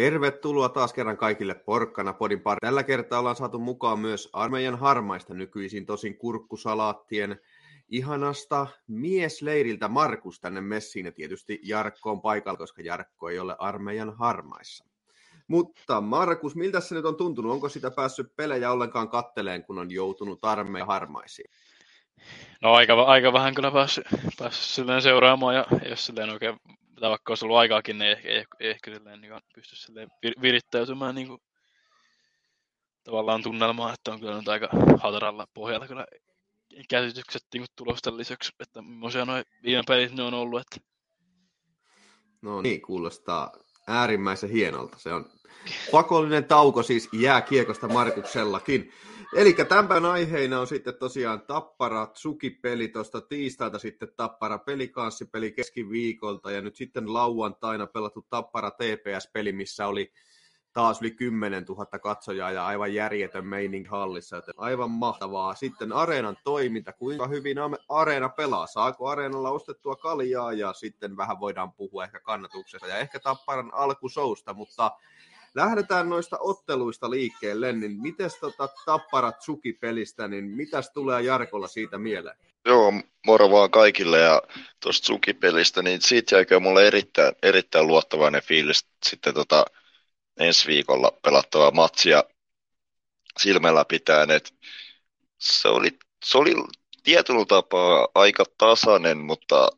Tervetuloa taas kerran kaikille Porkkana podin pari. Tällä kertaa ollaan saatu mukaan myös armeijan harmaista nykyisin tosin kurkkusalaattien ihanasta miesleiriltä Markus tänne messiin ja tietysti Jarkko on paikalla, koska Jarkko ei ole armeijan harmaissa. Mutta Markus, miltä se nyt on tuntunut? Onko sitä päässyt pelejä ollenkaan katteleen, kun on joutunut armeijan harmaisiin? No aika, aika vähän kyllä päässyt, päässyt seuraamaan ja jos silleen oikein tai vaikka olisi ollut aikaakin, niin ei, ei, ehkä silleen, niin pysty silleen virittäytymään niin kuin, tavallaan tunnelmaa, että on kyllä nyt aika hataralla pohjalla kyllä käsitykset niin kuin tulosten lisäksi, että millaisia noin viime pelit ne on ollut. Että... No niin, kuulostaa äärimmäisen hienolta. Se on pakollinen tauko siis jääkiekosta Markuksellakin. Eli tämän aiheina on sitten tosiaan Tappara Tsuki-peli tuosta tiistailta sitten Tappara pelikanssipeli keskiviikolta ja nyt sitten lauantaina pelattu Tappara TPS-peli, missä oli taas yli 10 000 katsojaa ja aivan järjetön meining hallissa, joten aivan mahtavaa. Sitten areenan toiminta, kuinka hyvin areena pelaa, saako areenalla ostettua kaljaa ja sitten vähän voidaan puhua ehkä kannatuksesta ja ehkä Tapparan alkusousta, mutta Lähdetään noista otteluista liikkeelle, niin miten tota Tappara Tsuki-pelistä, niin mitäs tulee Jarkolla siitä mieleen? Joo, moro vaan kaikille ja tuosta Tsuki-pelistä, niin siitä jäikö mulle erittäin, erittäin luottavainen fiilis sitten tota ensi viikolla pelattava matsia silmällä pitäen, että se oli, se oli tietyllä tapaa aika tasainen, mutta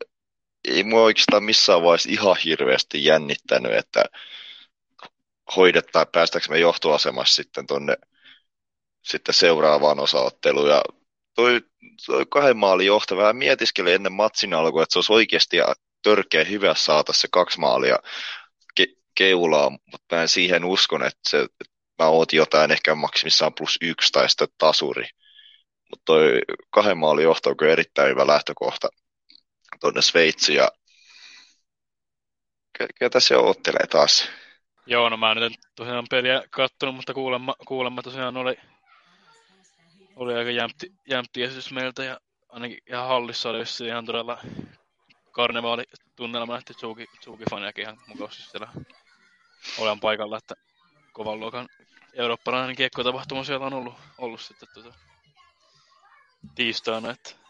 ei mua oikeastaan missään vaiheessa ihan hirveästi jännittänyt, että hoidettaa, päästäkö me johtoasemassa sitten tonne sitten seuraavaan osaotteluun. Ja toi, toi kahden maalin johto vähän mietiskeli ennen matsin alkua, että se olisi oikeasti törkeä hyvä saata se kaksi maalia keulaa, mutta mä en siihen uskon, että, se, että mä ootin jotain ehkä maksimissaan plus yksi tai sitten tasuri. Mutta toi kahden maalin johto on kyllä erittäin hyvä lähtökohta tuonne Sveitsiin ja ketä se ottelee taas? Joo, no mä nyt en tosiaan peliä kattonut, mutta kuulemma, kuulemma tosiaan oli, oli aika jämpti, jämpti esitys meiltä ja ainakin ihan hallissa oli ihan todella karnevaali tunnelma, että Tsuki, Tsuki-faniakin ihan mukavasti siellä olen paikalla, että kovan luokan eurooppalainen kiekkotapahtuma siellä on ollut, ollut sitten tuota, tiistaina, että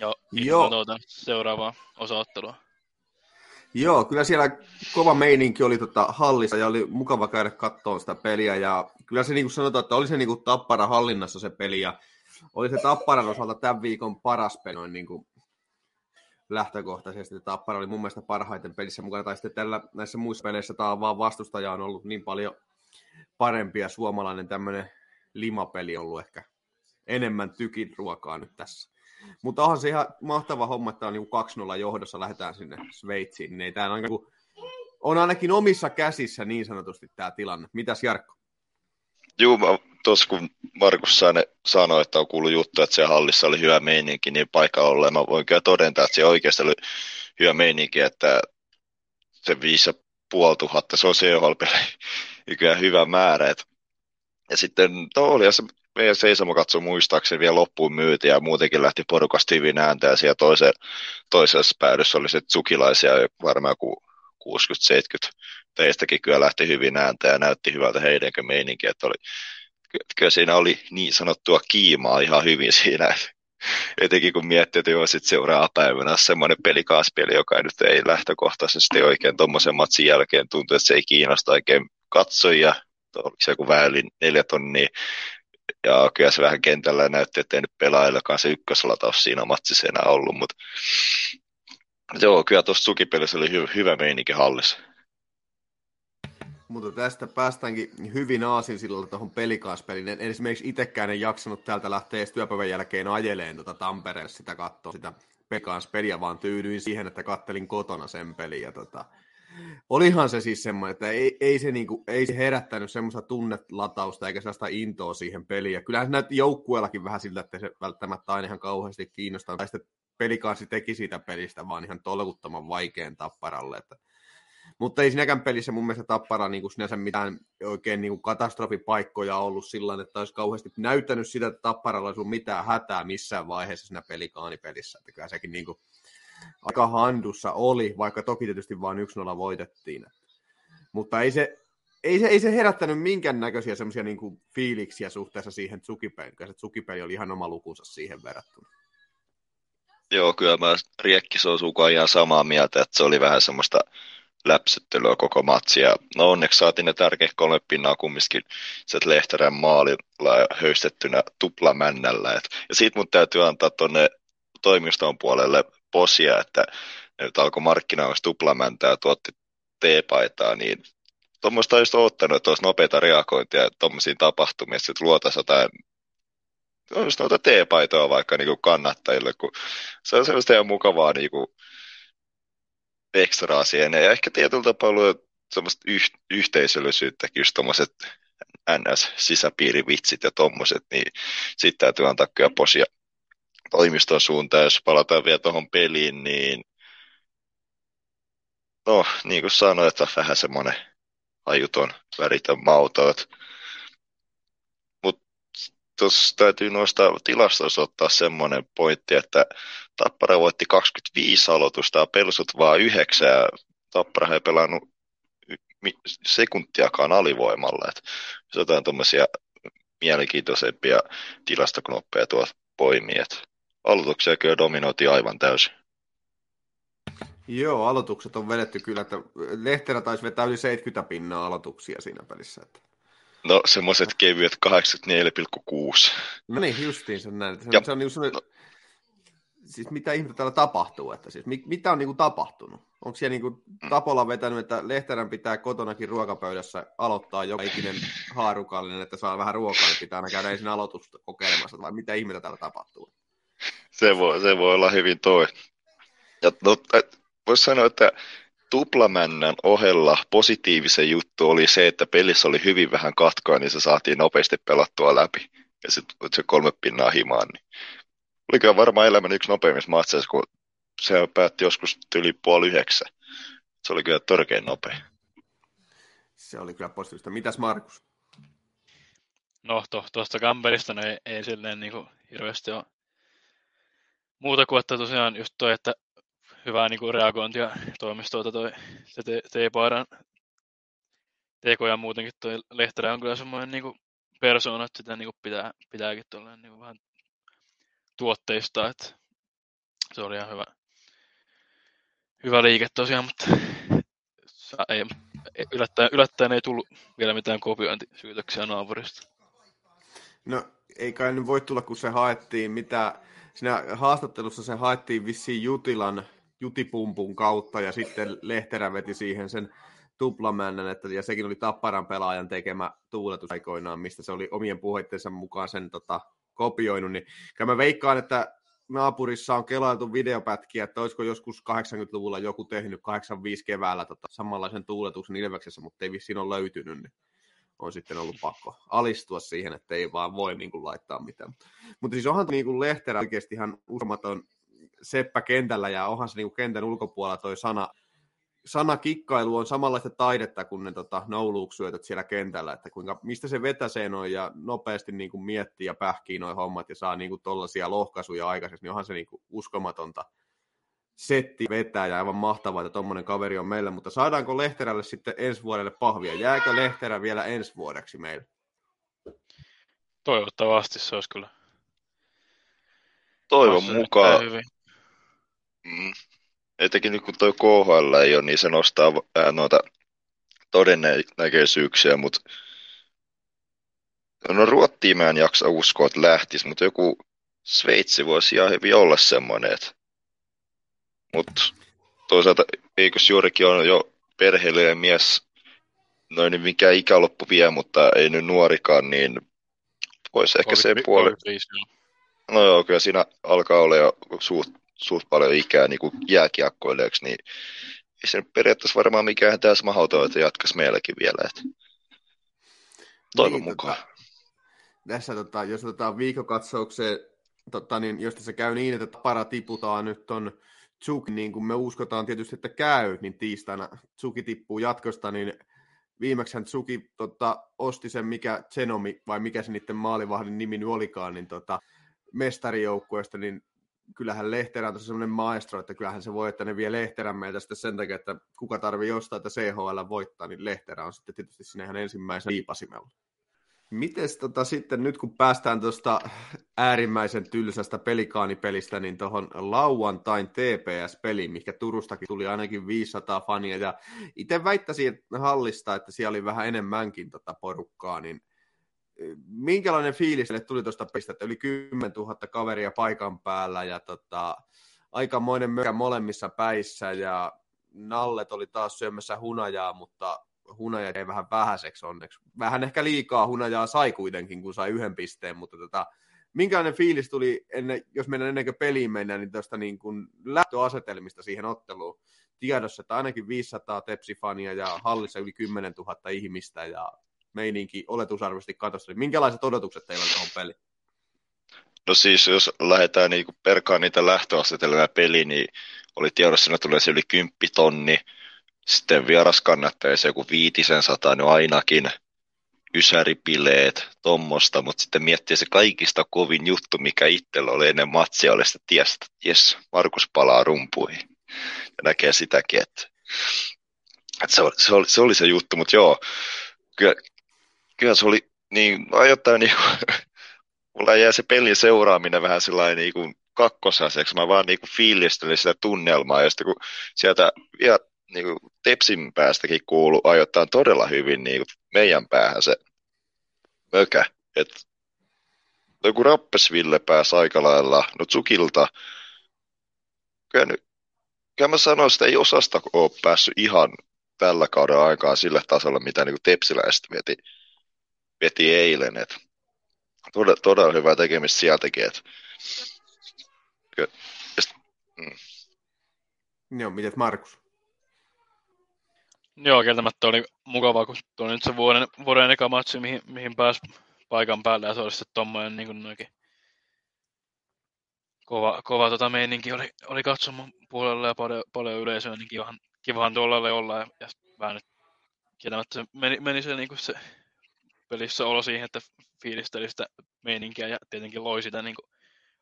ja Joo. Tuota, seuraavaa osaottelua. Joo, kyllä siellä kova meininki oli tota hallissa ja oli mukava käydä katsoa sitä peliä. Ja kyllä se niin kuin sanotaan, että oli se niin kuin Tappara hallinnassa se peli ja oli se Tapparan osalta tämän viikon paras peli noin niin kuin lähtökohtaisesti. Tappara oli mun mielestä parhaiten pelissä mukana, tai sitten tällä, näissä muissa peleissä tämä vaan vastustaja on ollut niin paljon parempi ja suomalainen tämmöinen limapeli ollut ehkä enemmän tykin ruokaa nyt tässä. Mutta onhan se ihan mahtava homma, että on niin 2-0 johdossa, lähdetään sinne Sveitsiin. Niin tämä on, niin on ainakin omissa käsissä niin sanotusti tämä tilanne. Mitäs Jarkko? Joo, tuossa kun Markus sanoi, että on kuullut juttu, että se hallissa oli hyvä meininki, niin paikka olleen mä voin kyllä todentaa, että se oikeasti oli hyvä meininki, että se 5500, se on CHL kyllä hyvä määrä. Et, ja sitten tuo oli se meidän Seisamo katsoi muistaakseni vielä loppuun myyti ja muutenkin lähti porukasta hyvin ääntä ja siellä toisen, toisessa päädyssä oli se tsukilaisia varmaan kuin 60-70 teistäkin kyllä lähti hyvin ääntä ja näytti hyvältä heidänkö meininki, että oli, kyllä siinä oli niin sanottua kiimaa ihan hyvin siinä, etenkin kun miettii, että joo, sitten seuraava päivänä semmoinen pelikaaspeli, joka nyt ei lähtökohtaisesti oikein tuommoisen matsin jälkeen tuntuu, että se ei kiinnosta oikein katsojia, oliko se joku vähän yli neljä tonnia. Ja kyllä se vähän kentällä näytti, että ei nyt pelaajillakaan se ykköslataus siinä matsissa enää ollut, mutta joo, kyllä tuossa sukipelissä oli hy- hyvä meininki hallissa. Mutta tästä päästäänkin hyvin aasin silloin tuohon pelikaaspeliin. En esimerkiksi itsekään en jaksanut täältä lähteä työpäivän jälkeen ajeleen tuota Tampereelle sitä katsoa sitä pelikaaspeliä, vaan tyydyin siihen, että kattelin kotona sen peliä. Tota, olihan se siis semmoinen, että ei, ei, se, niinku, ei se herättänyt semmoista tunnelatausta eikä sellaista intoa siihen peliin. Ja kyllähän näytti joukkueellakin vähän siltä, että se välttämättä aina ihan kauheasti kiinnostaa. Tai sitten pelikaasi teki siitä pelistä vaan ihan tolkuttoman vaikean tapparalle. Että... Mutta ei siinäkään pelissä mun mielestä tappara niin kuin sinänsä mitään oikein niin kuin katastrofipaikkoja ollut sillä että olisi kauheasti näyttänyt sitä, että tapparalla olisi mitään hätää missään vaiheessa siinä pelikaanipelissä. Että kyllä sekin niin kuin aika handussa oli, vaikka toki tietysti vain 1-0 voitettiin. Mutta ei se, ei se, ei se herättänyt minkäännäköisiä semmoisia niin fiiliksiä suhteessa siihen Tsukipeliin, koska se Tsukipeli oli ihan oma lukunsa siihen verrattuna. Joo, kyllä mä Riekkis on ihan samaa mieltä, että se oli vähän semmoista läpsyttelyä koko matsia. No onneksi saatiin ne tärkeät kolme pinnaa kumminkin sieltä Lehterän maalilla höystettynä tuplamännällä. Et, ja siitä mun täytyy antaa tuonne toimiston puolelle posia, että nyt alkoi markkinoimassa tuplamäntää ja tuotti T-paitaa, niin tuommoista olisi ottanut, että olisi nopeita reagointia tuommoisiin tapahtumiin, että luotaisiin jotain olisi noita T-paitoa vaikka niin kannattajille, kun se on sellaista ihan mukavaa niin kuin ekstraa siihen. Ja ehkä tietyllä tapaa luo semmoista yh- yhteisöllisyyttäkin, just tuommoiset NS-sisäpiirivitsit ja tommoset, niin sitten täytyy antaa kyllä posia toimiston suuntaan. Jos palataan vielä tuohon peliin, niin no, niin kuin sanoin, että vähän semmoinen ajuton, väritön mauto. Mutta tuossa täytyy noista tilastoissa ottaa semmoinen pointti, että Tappara voitti 25 aloitusta ja Pelsut vaan yhdeksän ja Tappara ei pelannut sekuntiakaan alivoimalla. Et jos jotain tuommoisia mielenkiintoisempia tilastoknoppeja tuo poimii, että aloituksia kyllä dominoitiin aivan täysin. Joo, aloitukset on vedetty kyllä, että Lehterä taisi vetää yli 70 pinnaa aloituksia siinä pelissä. Että... No semmoiset kevyet 84,6. No niin, justiin se näin. Se, ja, se on niin no, siis mitä ihmettä täällä tapahtuu, että siis mit, mitä on niin kuin tapahtunut? Onko siellä niin kuin. Tapola vetänyt, että Lehterän pitää kotonakin ruokapöydässä aloittaa joka ikinen haarukallinen, että saa vähän ruokaa, niin pitää aina käydä ensin aloitusta kokeilemassa, vai mitä ihmettä täällä tapahtuu? Se voi, se voi olla hyvin toi. Ja no, voisi sanoa, että tuplamännän ohella positiivisen juttu oli se, että pelissä oli hyvin vähän katkoa, niin se saatiin nopeasti pelattua läpi. Ja sitten se kolme pinnaa himaan, niin oli kyllä varmaan elämän yksi nopeimmista matseissa, kun se päätti joskus yli puoli yhdeksän. Se oli kyllä törkein nopea. Se oli kyllä positiivista. Mitäs Markus? No, tuosta Gamberista no ei, ei silleen niin kuin hirveästi ole muuta kuin, että tosiaan just toi, että hyvää niin kuin reagointia toimistolta toi se T-paidan teko ja muutenkin toi Lehterä on kyllä semmoinen niin kuin persoona, että sitä niin kuin pitää, pitääkin tuolla niin kuin vähän tuotteista, että se oli ihan hyvä, hyvä liike tosiaan, mutta ei, yllättäen, yllättäen ei tullut vielä mitään kopiointisyytöksiä naapurista. No ei kai nyt voi tulla, kun se haettiin, mitä siinä haastattelussa se haettiin vissiin Jutilan Jutipumpun kautta ja sitten Lehterä veti siihen sen tuplamännän, että, ja sekin oli Tapparan pelaajan tekemä tuuletus aikoinaan, mistä se oli omien puheittensa mukaan sen tota, kopioinut, niin mä veikkaan, että naapurissa on kelailtu videopätkiä, että olisiko joskus 80-luvulla joku tehnyt 85 keväällä tota, samanlaisen tuuletuksen Ilveksessä, mutta ei vissiin ole löytynyt, niin on sitten ollut pakko alistua siihen, että ei vaan voi niin kuin, laittaa mitään. Mutta siis onhan niin kuin Lehterä oikeasti ihan uskomaton seppä kentällä ja onhan se niin kuin kentän ulkopuolella toi sana sanakikkailu on samanlaista taidetta kuin ne tota, nouluuksyötöt siellä kentällä, että kuinka, mistä se vetäsee noin ja nopeasti niin kuin miettii ja pähkii noin hommat ja saa niin kuin tollaisia lohkaisuja aikaiseksi, niin onhan se niin kuin uskomatonta setti vetää ja aivan mahtavaa, että tuommoinen kaveri on meillä, mutta saadaanko Lehterälle sitten ensi vuodelle pahvia? Jääkö Lehterä vielä ensi vuodeksi meille? Toivottavasti se olisi kyllä. Toivon mukaan. Mm etenkin nyt kun tuo KHL ei ole, niin se nostaa vähän noita todennäköisyyksiä, mutta no Ruottiin mä en jaksa uskoa, että lähtisi, mutta joku Sveitsi voisi ihan hyvin olla semmoinen, että mutta toisaalta eikös juurikin ole jo perheellinen mies, noin niin mikä ikäloppu vie, mutta ei nyt nuorikaan, niin voisi ehkä sen puolen. No joo, kyllä siinä alkaa olla jo suht suht paljon ikää niin kuin jääkiekkoilijaksi, niin ei se periaatteessa varmaan mikään tässä mahdoton, että jatkaisi meilläkin vielä. Että toivon niin, mukaan. Tota, tässä, tota, jos otetaan viikokatsaukseen, tota, niin jos se käy niin, että para tiputaan nyt on Tsuki, niin kuin me uskotaan tietysti, että käy, niin tiistaina Tsuki tippuu jatkosta, niin viimeksi Tsuki tota, osti sen, mikä Zenomi, vai mikä se niiden maalivahdin nimi nyt olikaan, niin tota, mestarijoukkueesta, niin kyllähän Lehterä on semmoinen maestro, että kyllähän se voi, että ne vie Lehterän meiltä sitten sen takia, että kuka tarvii jostain, että CHL voittaa, niin Lehterä on sitten tietysti sinne ihan ensimmäisen liipasimella. Mites tota, sitten nyt kun päästään tuosta äärimmäisen tylsästä pelikaanipelistä, niin tuohon lauantain TPS-peliin, mikä Turustakin tuli ainakin 500 fania, ja itse väittäisin hallista, että siellä oli vähän enemmänkin tota porukkaa, niin minkälainen fiilis tuli tuosta pelistä, että yli 10 000 kaveria paikan päällä, ja tota, aikamoinen mökä molemmissa päissä, ja Nallet oli taas syömässä hunajaa, mutta hunajat ei vähän vähäiseksi onneksi. Vähän ehkä liikaa hunajaa sai kuitenkin, kun sai yhden pisteen, mutta tota, minkälainen fiilis tuli, ennen, jos mennään ennen kuin peliin mennään, niin tuosta niin kuin lähtöasetelmista siihen otteluun tiedossa, että ainakin 500 tepsifania ja hallissa yli 10 000 ihmistä ja meininki oletusarvoisesti katossa. Minkälaiset odotukset teillä on tuohon peliin? No siis, jos lähdetään niin perkaan niitä lähtöasetelmia peliin, niin oli tiedossa, että tulee se yli 10 tonni, sitten se joku viitisen sata, no ainakin ysäripileet, tommosta, mutta sitten miettii se kaikista kovin juttu, mikä itsellä oli ennen matsia, oli sitä tiestä, että jes, Markus palaa rumpuihin. Ja näkee sitäkin, että, että se, oli, se, oli, se, oli, se juttu, mutta joo, kyllä, kyllä se oli niin ajoittain niin mulla jää se pelin seuraaminen vähän sellainen niin kuin kakkosaseeksi. Mä vaan niin kuin fiilistelin sitä tunnelmaa, sitten kun sieltä vielä niin kuin Tepsin päästäkin kuulu ajoittain todella hyvin niin kuin meidän päähän se mökä. Et, joku Rappesville pääsi aika lailla, no Tsukilta, kyllä, kyllä mä sanoin, että ei osasta ole päässyt ihan tällä kauden aikaa sille tasolle, mitä niin tepsiläiset veti, veti eilen. Et, todella, todella hyvää tekemistä sieltäkin. Et, kyllä, ja sit, mm. Joo, miten Markus? Joo, kieltämättä oli mukavaa, kun tuli nyt se vuoden, vuoden eka matsi, mihin, mihin pääsi paikan päälle, ja se oli sitten tommoinen niin kuin noikin kova, kova tota meininki oli, oli katsomon puolella ja paljon, paljon yleisöä, niin kivahan, kivahan tuolla oli olla, ja, ja vähän nyt kieltämättä se meni, meni se, niin kuin se pelissä olo siihen, että fiilisteli sitä meininkiä ja tietenkin loi sitä niin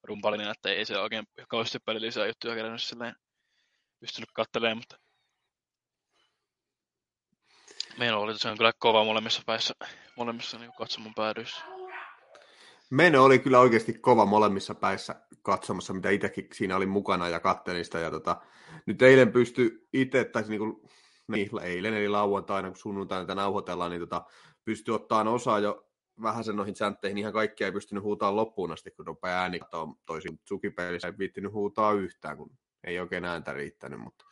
rumpalinen, että ei se oikein kauheasti pelillisiä juttuja kerännyt silleen pystynyt katselemaan, mutta Meno oli tosiaan kyllä kova molemmissa päissä, molemmissa niin katsomon päädyissä. Meno oli kyllä oikeasti kova molemmissa päissä katsomassa, mitä itsekin siinä oli mukana ja kattelin sitä. Ja tota, nyt eilen pysty itse, tai niin kuin, niin, eilen eli lauantaina, kun sunnuntaina tätä nauhoitellaan, niin tota, pystyi ottaa osaa jo vähän sen noihin chantteihin. Ihan kaikkia ei pystynyt huutaa loppuun asti, kun rupeaa ääni toisin. Tsukipelissä ei viittinyt huutaa yhtään, kun ei oikein ääntä riittänyt, mutta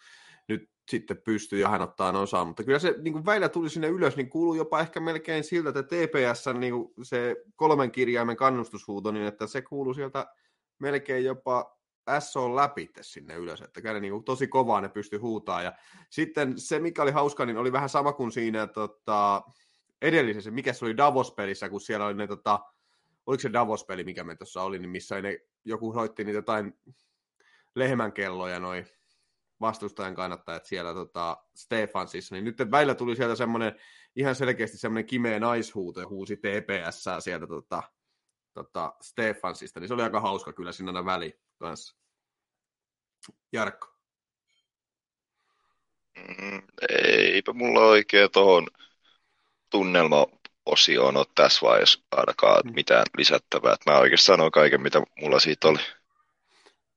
nyt sitten pystyy ja hän ottaa osaa, mutta kyllä se niin kuin väillä tuli sinne ylös, niin kuuluu jopa ehkä melkein siltä, että TPS niin kuin se kolmen kirjaimen kannustushuuto, niin että se kuuluu sieltä melkein jopa SO läpi sinne ylös, että käden niin kuin tosi kovaa ne pystyi huutaa. Ja sitten se, mikä oli hauska, niin oli vähän sama kuin siinä tota, edellisessä, mikä se oli Davos-pelissä, kun siellä oli ne, tota, oliko se Davos-peli, mikä me tuossa oli, niin missä ne, joku soitti niitä jotain lehmänkelloja noin vastustajan kannattajat siellä tota, Stefansissa, niin nyt väillä tuli sieltä semmoinen ihan selkeästi semmoinen kimeä naishuuto ja huusi TPS sieltä tota, tota, Stefansista, niin se oli aika hauska kyllä siinä aina väli kanssa. Jarkko. Mm, eipä mulla oikein tuohon tunnelma-osioon ole tässä vaiheessa ainakaan mm. mitään lisättävää. Mä oikeastaan sanoin kaiken, mitä mulla siitä oli.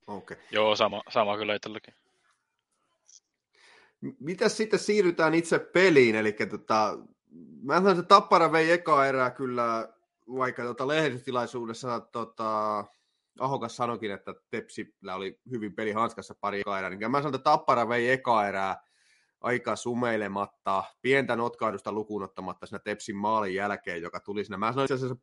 Okay. Joo, sama, sama kyllä itselläkin. Mitäs sitten siirrytään itse peliin, eli tota, mä sanoin, että Tappara vei eka erää kyllä, vaikka tota lehdistötilaisuudessa tota, Ahokas sanoikin, että Tepsillä oli hyvin peli hanskassa pari eka erää, niin mä sanoin, että Tappara vei eka erää aika sumeilematta, pientä notkahdusta lukuun ottamatta siinä Tepsin maalin jälkeen, joka tuli siinä. Mä sanoin itse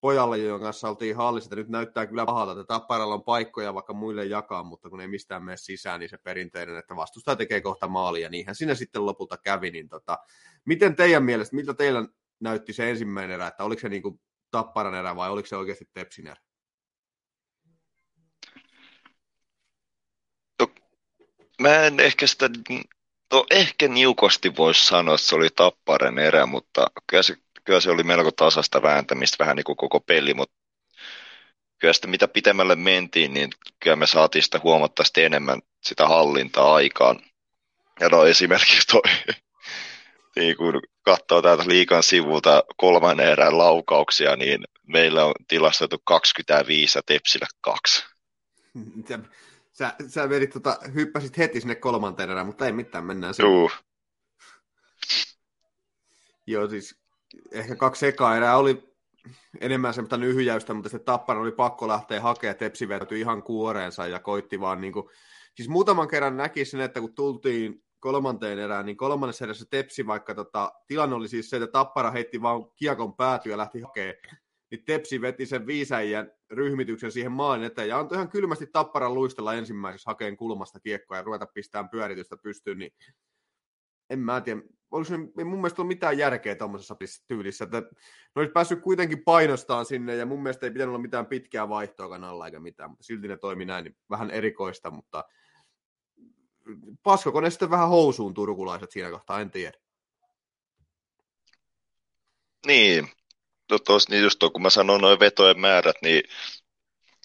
pojalle, jonka kanssa oltiin hallissa, että nyt näyttää kyllä pahalta, että Tapparalla on paikkoja vaikka muille jakaa, mutta kun ei mistään mene sisään, niin se perinteinen, että vastustaja tekee kohta maalia, ja niinhän siinä sitten lopulta kävi. Niin tota, miten teidän mielestä, miltä teillä näytti se ensimmäinen erä, että oliko se niin kuin Tapparan erä vai oliko se oikeasti Tepsin erä? Mä en ehkä sitä, no ehkä niukosti voisi sanoa, että se oli Tapparen erä, mutta kyllä se kyllä se oli melko tasasta vääntämistä vähän niin kuin koko peli, mutta kyllä sitten mitä pitemmälle mentiin, niin kyllä me saatiin sitä huomattavasti enemmän sitä hallintaa aikaan. Ja no esimerkiksi toi, niin kun katsoo täältä liikan sivulta kolmannen erään laukauksia, niin meillä on tilastoitu 25 ja Tepsillä kaksi. Sä, sä vedit, tota, hyppäsit heti sinne kolmanteen erään, mutta ei mitään, mennään sen. Juu. Joo, siis ehkä kaksi ekaa erää oli enemmän semmoista nyhyjäystä, mutta se Tappara oli pakko lähteä hakemaan, Tepsi ihan kuoreensa ja koitti vaan niin kuin, siis muutaman kerran näki sen, että kun tultiin kolmanteen erään, niin kolmannessa erässä Tepsi, vaikka tota, tilanne oli siis se, että Tappara heitti vaan kiekon päätyä ja lähti hakemaan, niin Tepsi veti sen viisäijän ryhmityksen siihen maalin eteen ja antoi ihan kylmästi Tapparan luistella ensimmäisessä hakeen kulmasta kiekkoa ja ruveta pistämään pyöritystä pystyyn, niin en mä tiedä, oliko se, mun mielestä ollut mitään järkeä tuommoisessa tyylissä, että ne olisi päässyt kuitenkin painostaan sinne, ja mun mielestä ei pitänyt olla mitään pitkää vaihtoa alla eikä mitään, mutta silti ne toimi näin, niin vähän erikoista, mutta paskoko ne sitten vähän housuun turkulaiset siinä kohtaa, en tiedä. Niin, no tos, niin just tuo, kun mä sanon noin vetojen määrät, niin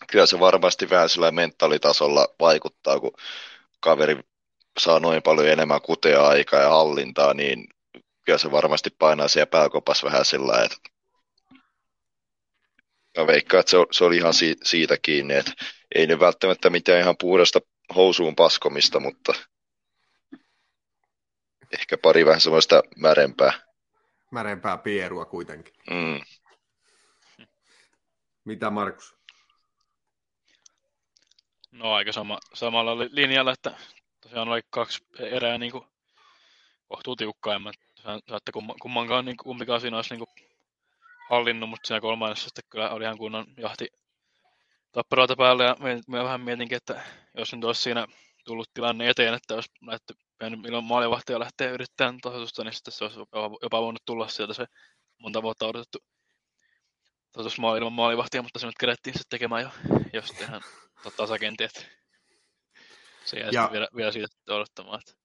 kyllä se varmasti vähän sillä mentaalitasolla vaikuttaa, kun kaveri saa noin paljon enemmän kutea aikaa ja hallintaa, niin kyllä se varmasti painaa siellä pääkopas vähän sillä että mä veikkaan, että se, se oli ihan si, siitä kiinni, että ei ne välttämättä mitään ihan puhdasta housuun paskomista, mutta ehkä pari vähän semmoista märempää. Märempää pierua kuitenkin. Mm. Mitä Markus? No aika sama, samalla linjalla, että tosiaan oli kaksi erää niin kuin, kohtuu tiukkaa, en mä että kummankaan niin kumpikaan siinä olisi niin kuin, hallinnut, mutta siinä kolmannessa sitten kyllä oli ihan kunnon jahti tapparoita päälle ja mä vähän mietinkin, että jos nyt olisi siinä tullut tilanne eteen, että olisi lähty, ilman maalivahtia lähteä yrittämään tasoitusta, niin sitten se olisi jopa voinut tulla sieltä se monta vuotta odotettu tasoitusmaali ilman maalivahtia, mutta se nyt kerättiin sitten tekemään jo, jos tehdään tasakentiet se jäi ja, vielä, vielä siitä odottamaan. Että...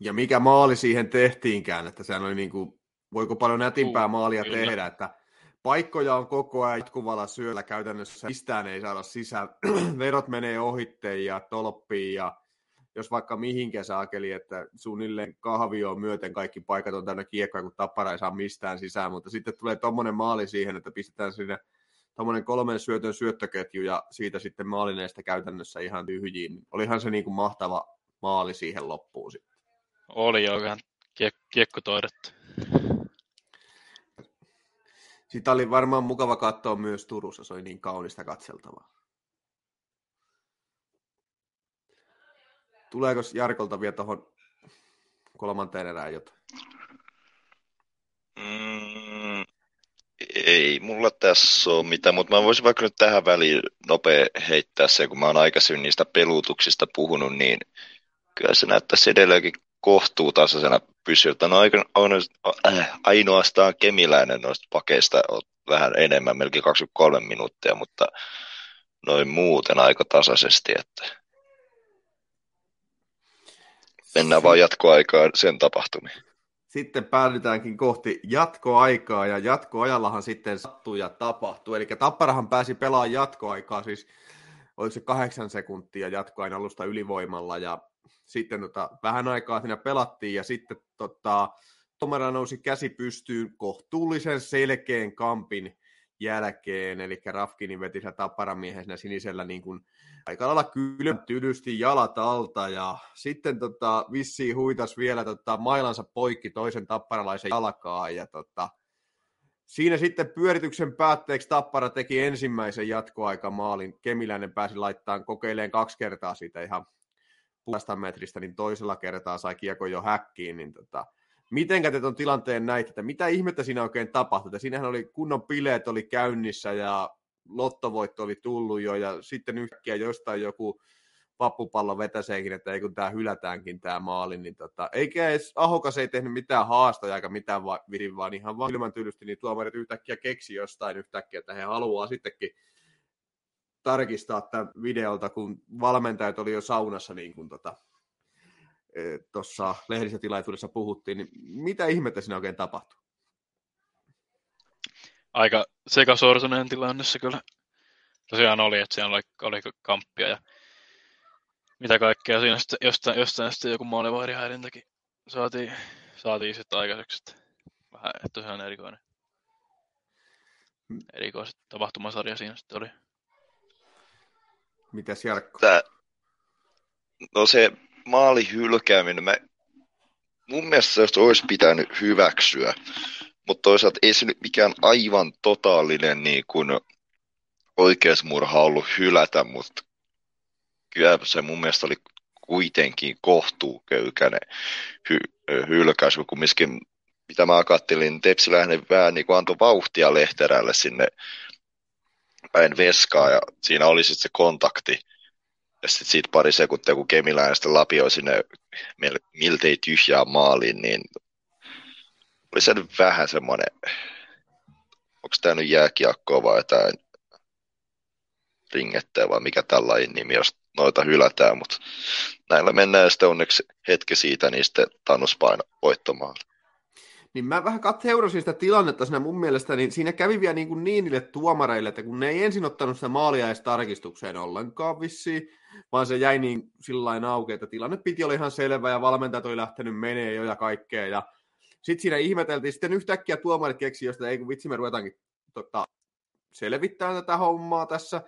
Ja mikä maali siihen tehtiinkään, että sehän oli niin kuin, voiko paljon nätimpää uh, maalia kyllä. tehdä, että paikkoja on koko ajan jatkuvalla syöllä käytännössä, mistään ei saada sisään, verot menee ohitteen ja tolppiin ja jos vaikka mihinkä saakeli, että suunnilleen kahvioon myöten kaikki paikat on täynnä kiekkoja, kun tappara ei saa mistään sisään, mutta sitten tulee tuommoinen maali siihen, että pistetään sinne tuommoinen kolmen syötön syöttöketju ja siitä sitten maalineesta käytännössä ihan tyhjiin. Olihan se niin kuin mahtava maali siihen loppuun sitten. Oli jo ihan kiek- kiekko toidettu. Sitä oli varmaan mukava katsoa myös Turussa, se oli niin kaunista katseltavaa. Tuleeko Jarkolta vielä tuohon kolmanteen erään jotain? Mm, ei mulla tässä ole mitään, mutta mä voisin vaikka nyt tähän väliin nopea heittää se, kun mä oon aikaisemmin niistä pelutuksista puhunut, niin kyllä se näyttäisi edelleenkin kohtuutasaisena pysyvältä. No äh, ainoastaan kemiläinen noista pakeista on vähän enemmän, melkein 23 minuuttia, mutta noin muuten aika tasaisesti, että mennään vaan jatkoaikaan sen tapahtumiin sitten päädytäänkin kohti jatkoaikaa, ja jatkoajallahan sitten sattuu ja tapahtuu. Eli Tapparahan pääsi pelaamaan jatkoaikaa, siis oliko se kahdeksan sekuntia jatkoain alusta ylivoimalla, ja sitten tota, vähän aikaa siinä pelattiin, ja sitten tota, Tomera nousi käsi pystyyn kohtuullisen selkeän kampin jälkeen, eli Rafkinin veti se tapparamiehen siinä sinisellä niin kuin aika lailla kylmä tylysti jalat alta ja sitten tota, vissiin huitas vielä tota, mailansa poikki toisen tapparalaisen jalkaa ja tota, siinä sitten pyörityksen päätteeksi Tappara teki ensimmäisen jatkoaikamaalin. Kemiläinen pääsi laittamaan kokeileen kaksi kertaa siitä ihan puolesta metristä, niin toisella kertaa sai kiekko jo häkkiin, niin tota, miten te tuon tilanteen näit, että mitä ihmettä siinä oikein tapahtui? Että siinähän oli kunnon bileet oli käynnissä ja lottovoitto oli tullut jo ja sitten yhtäkkiä jostain joku pappupallo vetäseekin, että ei kun tämä hylätäänkin tämä maali, niin tota, eikä edes Ahokas ei tehnyt mitään haastoja eikä mitään va- vidin, vaan ihan vaan ilman tylysti, niin tuomarit yhtäkkiä keksi jostain yhtäkkiä, että he haluaa sittenkin tarkistaa tämän videolta, kun valmentajat oli jo saunassa niin kuin tota, tuossa lehdistötilaisuudessa puhuttiin, niin mitä ihmettä siinä oikein tapahtui? aika sekasortunen tilanne se kyllä tosiaan oli, että siellä oli, oli kamppia ja mitä kaikkea siinä sitten jostain, jostain sitten joku maalivahdihäirintäkin saatiin, saatiin sitten aikaiseksi. Vähän tosiaan erikoinen, erikoiset tapahtumasarja siinä sitten oli. Mitäs Jarkko? Tää, no se maali hylkääminen, mä, mun mielestä se olisi pitänyt hyväksyä, mutta toisaalta ei se nyt mikään aivan totaalinen niin kuin oikeusmurha ollut hylätä, mutta kyllä se mun mielestä oli kuitenkin kohtuuköykäinen hy- hylkäys, kun miskin, mitä mä kattelin, Tepsiläinen vähän niin kuin antoi vauhtia Lehterälle sinne päin veskaa ja siinä oli sitten se kontakti. Ja sitten siitä pari sekuntia, kun Kemiläinen sitten lapioi sinne miltei tyhjää maaliin, niin oli se nyt vähän semmoinen, onko tämä nyt jääkiekkoa vai jotain ringettä vai mikä tällainen nimi, jos noita hylätään, mutta näillä mennään sitten onneksi hetki siitä, niin sitten Tanus paino voittomaan. Niin mä vähän seurasin sitä tilannetta siinä mun mielestä, niin siinä kävi vielä niin, kuin niin niille tuomareille, että kun ne ei ensin ottanut sitä maalia edes tarkistukseen ollenkaan vissiin, vaan se jäi niin sillä auki, että tilanne piti olla ihan selvä ja valmentajat oli lähtenyt menee jo ja kaikkea. Ja sitten siinä ihmeteltiin, sitten yhtäkkiä tuomarit keksi, josta ei kun vitsi me ruvetaankin tota, selvittää tätä hommaa tässä,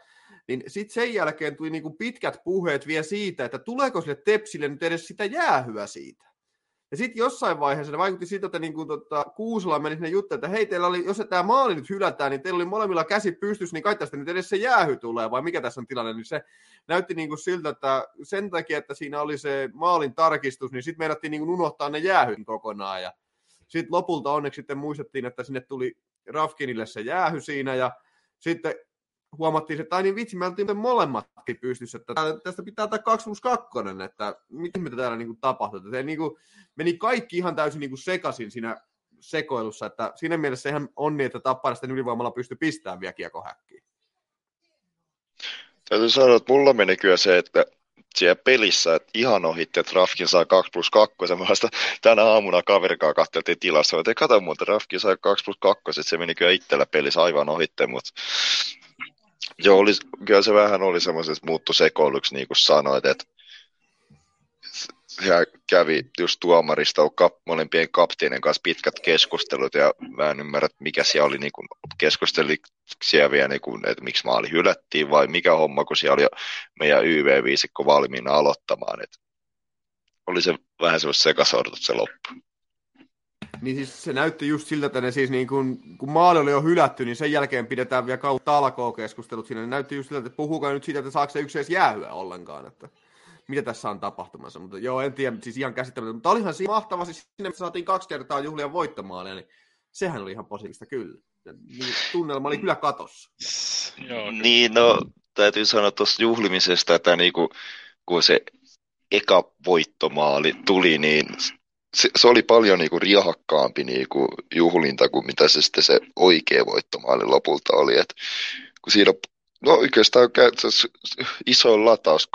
niin sitten sen jälkeen tuli niinku pitkät puheet vielä siitä, että tuleeko sille Tepsille nyt edes sitä jäähyä siitä. Ja sitten jossain vaiheessa ne vaikutti siitä, että niin kuin, tota, Kuusala meni sinne juttu, että hei, teillä oli, jos tämä maali nyt hylätään, niin teillä oli molemmilla käsi pystyssä, niin kai tästä nyt edes se jäähy tulee, vai mikä tässä on tilanne, niin se näytti niin kuin siltä, että sen takia, että siinä oli se maalin tarkistus, niin sitten meinattiin niin kuin unohtaa ne jäähyn kokonaan, ja sitten lopulta onneksi sitten muistettiin, että sinne tuli Rafkinille se jäähy siinä, ja sitten huomattiin, että niin vitsi, me oltiin molemmatkin pystyssä, että tästä pitää tämä 2 plus 2, että miten mitä täällä niin kuin tapahtui. Se niin kuin, meni kaikki ihan täysin niin kuin sekaisin siinä sekoilussa, että siinä mielessä ihan on niin, että Tapparisten ylivoimalla pystyy pistämään vielä kiekohäkkiin. Täytyy sanoa, että mulla meni kyllä se, että siellä pelissä, että ihan ohitte, että Rafkin saa 2 plus 2, vasta tänä aamuna kaverikaan katseltiin tilassa, että kato muuta, Rafkin sai 2 plus 2, se meni kyllä itsellä pelissä aivan ohitte, mutta Joo, oli, kyllä se vähän oli semmoisesta muuttu sekoiluksi, niin kuin sanoit, että hän kävi just tuomarista kap, molempien kapteenien kanssa pitkät keskustelut ja mä en ymmärrä, mikä siellä oli, niin keskusteli siellä vielä, niin kuin, että miksi maali hylättiin vai mikä homma, kun siellä oli jo meidän YV-viisikko valmiina aloittamaan. Että oli se vähän semmoista sekasortut se loppu. Niin siis se näytti just siltä, että ne siis niin kun, kun maali oli jo hylätty, niin sen jälkeen pidetään vielä kautta alkoa keskustelut siinä. Ne näytti just siltä, että puhukaa nyt siitä, että saako se yksi edes jäähyä ollenkaan, että mitä tässä on tapahtumassa. Mutta joo, en tiedä, siis ihan käsittämätöntä. Mutta olihan siinä mahtava, siis sinne saatiin kaksi kertaa juhlia voittomaan, niin sehän oli ihan positiivista kyllä. Niin, tunnelma oli kyllä katossa. Joo, niin, no täytyy sanoa tuosta juhlimisesta, että niinku, kun se eka voittomaali tuli, niin se, se oli paljon niinku riahakkaampi niinku juhlinta kuin mitä se sitten se oikea voittomaali lopulta oli. Et, kun siinä, no oikeastaan iso lataus,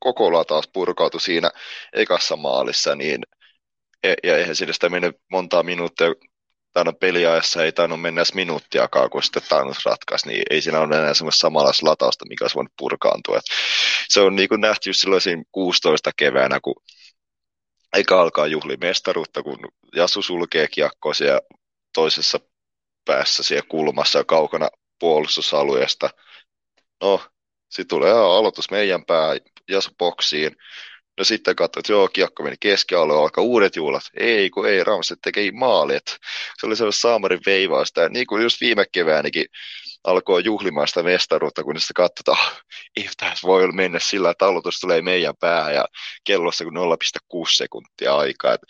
koko lataus purkautui siinä ekassa maalissa, niin e, ja eihän siinä sitä mennyt montaa minuuttia, tänä peliajassa ei tainnut mennä edes minuuttiakaan, kun sitten tainnut ratkaisi, niin ei siinä ole enää semmoista samanlaista latausta, mikä olisi voinut purkaantua. Et se on niin kuin nähty silloin 16 keväänä, kun eikä alkaa juhli mestaruutta, kun Jasu sulkee kiekkoa siellä toisessa päässä siellä kulmassa kaukana puolustusalueesta. No, sitten tulee aloitus meidän pää, Jasu boksiin. No sitten katsoin, että joo, kiekko meni keskialueen, alkaa uudet juhlat. Ei, kun ei, Ramset teki maali. se oli sellainen saamarin veivausta. Ja niin kuin just viime keväänäkin alkoi juhlimaan sitä mestaruutta, kun sitten katsotaan, ei tässä voi mennä sillä, että aloitus tulee meidän päähän ja kellossa kun 0,6 sekuntia aikaa. Et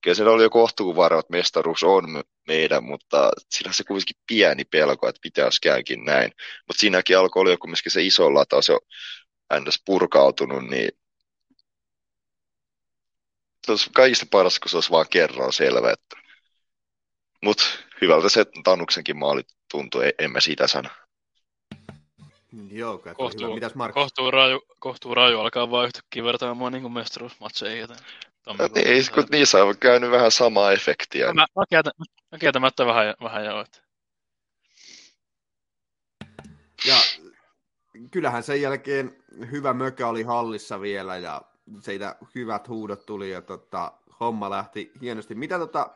kyllä se oli jo kohtuuvaro, että mestaruus on meidän, mutta sillä se kuitenkin pieni pelko, että pitäisikäänkin näin. Mutta siinäkin alkoi olla jo kumminkin se iso lataus jo ns. purkautunut, niin se olisi kaikista paras, kun se olisi vaan kerran selvä. Että... Mutta hyvältä se Tannuksenkin maali tuntui, en mä sitä sano. Joo, kohtuu, hyvä. Mitäs Mark? Kohtuu raju, kohtuu raju alkaa vaan yhtäkkiä vertaamaan niin mestaruusmatseja. Joten... No, niin, kun niissä on käynyt vähän samaa efektiä. Mä, mä, kieltä, mä kieltämättä vähän, vähän joo. Että... Ja kyllähän sen jälkeen hyvä mökä oli hallissa vielä ja siitä hyvät huudot tuli ja tota, homma lähti hienosti. Mitä tota,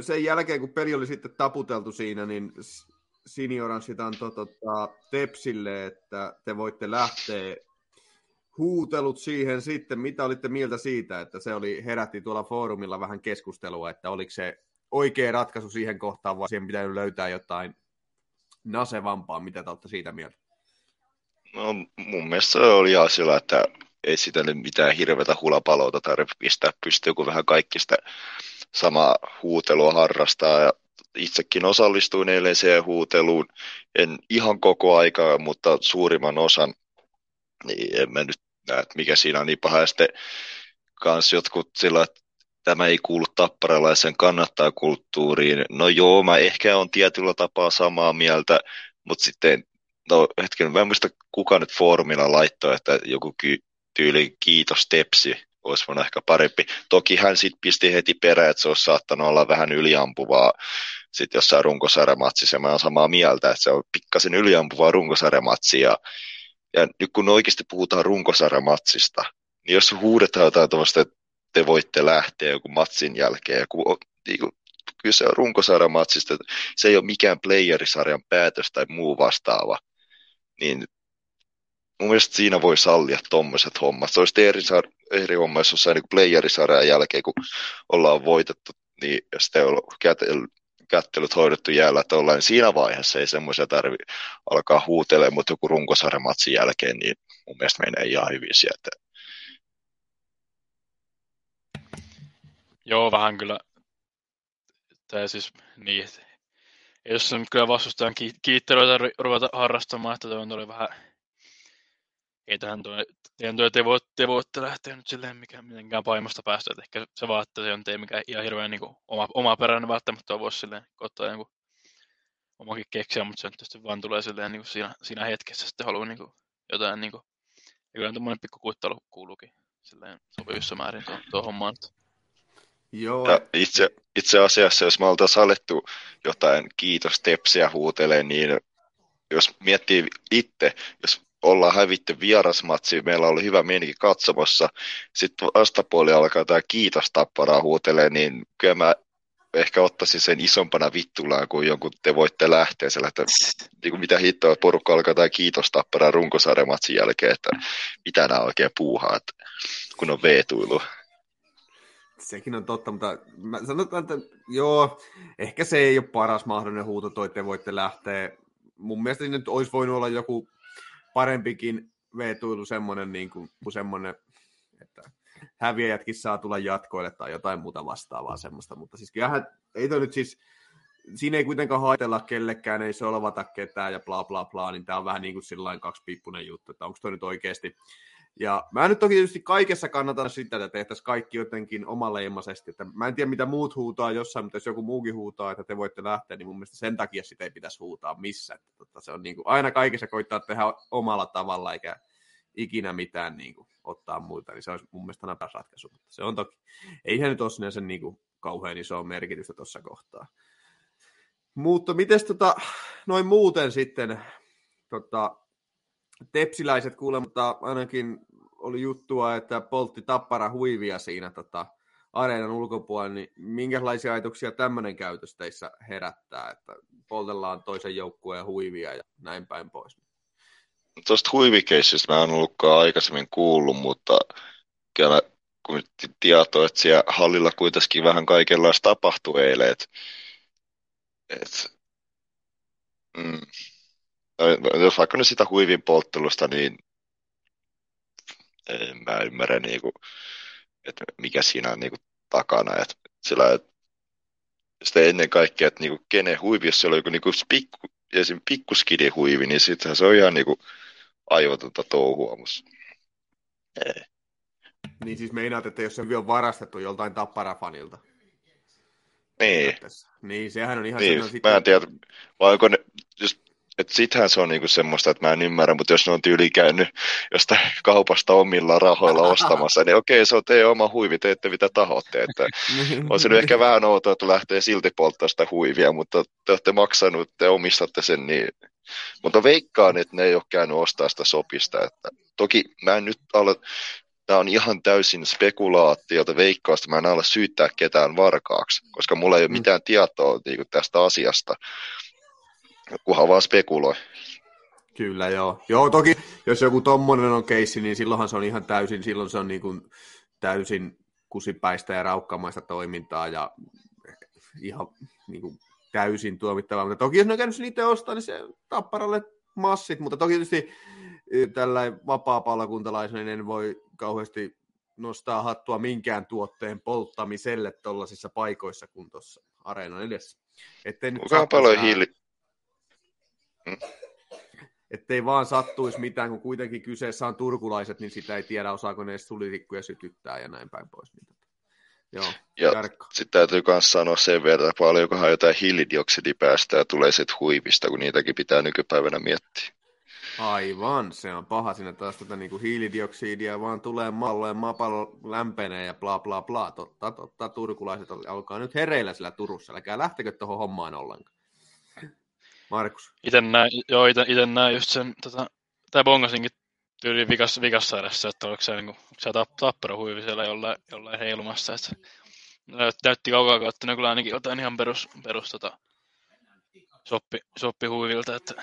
sen jälkeen, kun peli oli sitten taputeltu siinä, niin Sinioran sitä antoi tota, Tepsille, että te voitte lähteä huutelut siihen sitten. Mitä olitte mieltä siitä, että se oli, herätti tuolla foorumilla vähän keskustelua, että oliko se oikea ratkaisu siihen kohtaan, vai siihen pitänyt löytää jotain nasevampaa, mitä te olette siitä mieltä? No mun mielestä se oli asia, että ei sitä nyt mitään hirveätä hulapaloita tarvitse pistää pystyy, kun vähän kaikki sitä samaa huutelua harrastaa. Ja itsekin osallistuin eilen siihen huuteluun, en ihan koko aikaa, mutta suurimman osan, niin en mä nyt näe, että mikä siinä on niin paha. Ja sitten kans jotkut sillä, että tämä ei kuulu tapparalaisen kannattaa kulttuuriin. No joo, mä ehkä on tietyllä tapaa samaa mieltä, mutta sitten, no hetken, mä en muista kuka nyt foorumilla laittoi, että joku ky- tyyli kiitos Tepsi olisi voinut ehkä parempi. Toki hän sitten pisti heti perään, että se olisi saattanut olla vähän yliampuvaa sitten jossain runkosarjamatsissa, ja mä olen samaa mieltä, että se on pikkasen yliampuvaa runkosarjamatsia, ja, nyt kun oikeasti puhutaan runkosarjamatsista, niin jos huudetaan jotain tuosta, että te voitte lähteä joku matsin jälkeen, kun, niin kuin, kyllä se on runkosarjamatsista, se ei ole mikään playerisarjan päätös tai muu vastaava, niin mun mielestä siinä voi sallia tuommoiset hommat. Se olisi eri, eri homma, jos jossain niin playerisarjan jälkeen, kun ollaan voitettu, niin ja sitten on kättelyt hoidettu jäällä, että ollaan, niin siinä vaiheessa ei semmoisia tarvi alkaa huutelemaan, mutta joku runkosarjamatsin jälkeen, niin mun mielestä menee ihan hyvin sieltä. Joo, vähän kyllä. Tämä siis niin, jos nyt kyllä vastustajan kiittelyitä ruveta harrastamaan, että tuo oli vähän ei tähän tuo, teidän tuo te, voitte, te voitte lähteä nyt silleen mikä, mitenkään paimasta päästä, että ehkä se vaan, että se on tee mikä ihan hirveän niin kuin, oma, oma peräinen välttämättä voisi silleen ottaa jonkun omakin keksiä, mutta se on tietysti vaan tulee silleen niin kuin siinä, siinä hetkessä sitten haluaa niin kuin, jotain niin kuin, ja kyllä tuommoinen pikku kuittelu kuuluukin silleen sopivissa määrin tuo, tuo hommaan. Joo. Ja itse, itse asiassa, jos me oltaisiin alettu jotain kiitos tepsiä huutelee, niin jos miettii itse, jos ollaan hävitty vierasmatsi, meillä oli hyvä meininki katsomassa, sitten vastapuoli alkaa tämä kiitos tapparaa huutelee, niin kyllä mä ehkä ottaisin sen isompana vittulaan kuin jonkun te voitte lähteä siellä, että niin mitä hittoa porukka alkaa tämä kiitos tapparaa runkosarjamatsin jälkeen, että mitä nämä oikein puuhaa, että kun on veetuilu. Sekin on totta, mutta mä sanotaan, että joo, ehkä se ei ole paras mahdollinen huuto, toi te voitte lähteä. Mun mielestä nyt olisi voinut olla joku parempikin veetuilu semmoinen, niin kuin semmoinen, että häviäjätkin saa tulla jatkoille tai jotain muuta vastaavaa semmoista, mutta siis kyllähän ei toi nyt siis, siinä ei kuitenkaan haitella kellekään, ei solvata ketään ja bla bla bla, niin tämä on vähän niin kuin sillain kaksipiippunen juttu, että onko toi nyt oikeasti ja mä nyt toki tietysti kaikessa kannatan sitä, että tehtäisiin kaikki jotenkin omaleimaisesti. Että mä en tiedä, mitä muut huutaa jossain, mutta jos joku muukin huutaa, että te voitte lähteä, niin mun mielestä sen takia sitä ei pitäisi huutaa missään. Että tota, se on niin kuin, aina kaikessa koittaa tehdä omalla tavalla, eikä ikinä mitään niin kuin, ottaa muita, niin se olisi mun mielestä aina paras ratkaisu. Mutta se on toki, ei se nyt ole sinänsä niin kuin, kauhean iso merkitystä tuossa kohtaa. Mutta miten tota, noin muuten sitten, tota, tepsiläiset kuulemma ainakin oli juttua, että poltti tappara huivia siinä tota, areenan ulkopuolella, niin minkälaisia ajatuksia tämmöinen käytös teissä herättää, että poltellaan toisen joukkueen huivia ja näin päin pois? Tuosta huivikeissistä mä en ollutkaan aikaisemmin kuullut, mutta kyllä kun tietoa, että siellä hallilla kuitenkin vähän kaikenlaista tapahtui eilen, että et, mm, jos vaikka nyt sitä huivin polttelusta, niin en mä ymmärrä, niin kuin, että mikä siinä on niin kuin, takana. Että sillä, että sitten ennen kaikkea, että niin kuin, kenen huivi, jos siellä on joku niin kuin, pikku, esim. pikkuskidi huivi, niin sittenhän se on ihan niin kuin, aivotonta touhua. Ei. Niin siis meinaat, että jos se on varastettu joltain tapparafanilta. Niin. Niin, sehän on ihan niin, mä en tiedä, vai onko ne, jos että sittenhän se on niinku semmoista, että mä en ymmärrä, mutta jos ne on tyyli käynyt jostain kaupasta omilla rahoilla ostamassa, niin okei, se on teidän oma huivi, teette mitä tahotte. Että on se nyt ehkä vähän outoa, että lähtee silti polttaa sitä huivia, mutta te olette maksanut, te omistatte sen, niin Mutta veikkaan, että ne ei ole käynyt ostaa sitä sopista. Että toki mä en nyt ala, tämä on ihan täysin spekulaatiota veikkausta, mä en ala syyttää ketään varkaaksi, koska mulla ei ole mm. mitään tietoa niin kuin, tästä asiasta, kunhan vaan spekuloi. Kyllä, joo. Joo, toki jos joku tommonen on keissi, niin silloinhan se on ihan täysin, silloin se on niin kuin täysin kusipäistä ja raukkamaista toimintaa ja ihan niin kuin täysin tuomittavaa. Mutta toki jos ne on käynyt sen itse ostaa, niin se tapparalle massit, mutta toki tietysti tällä vapaa-palokuntalaisena niin en voi kauheasti nostaa hattua minkään tuotteen polttamiselle tuollaisissa paikoissa kuin tuossa areenan edessä. Ettei nyt paljon hiili... Hmm? Ettei vaan sattuisi mitään, kun kuitenkin kyseessä on turkulaiset, niin sitä ei tiedä, osaako ne edes tulitikkuja sytyttää ja näin päin pois. Niin tota. Joo, ja sitten täytyy myös sanoa sen verran, että paljonkohan jotain hiilidioksidipäästöjä tulee sitten huivista, kun niitäkin pitää nykypäivänä miettiä. Aivan, se on paha siinä taas tätä niin kuin hiilidioksidia vaan tulee maalle ja maapallo lämpenee ja bla bla bla. Totta, totta, turkulaiset alkaa nyt hereillä sillä Turussa, älkää lähtekö tuohon hommaan ollenkaan. Markus. Ite näin, joo, ite, ite näin just sen, tota, tai bongasinkin tyyliin vikas, vikassa edessä, että oliko se, niin kuin, se tap, tappero huivi siellä jollain, jollain heilumassa, että näytti kaukaa kautta kyllä ainakin jotain ihan perus, perus tota, soppi, soppi huivilta, että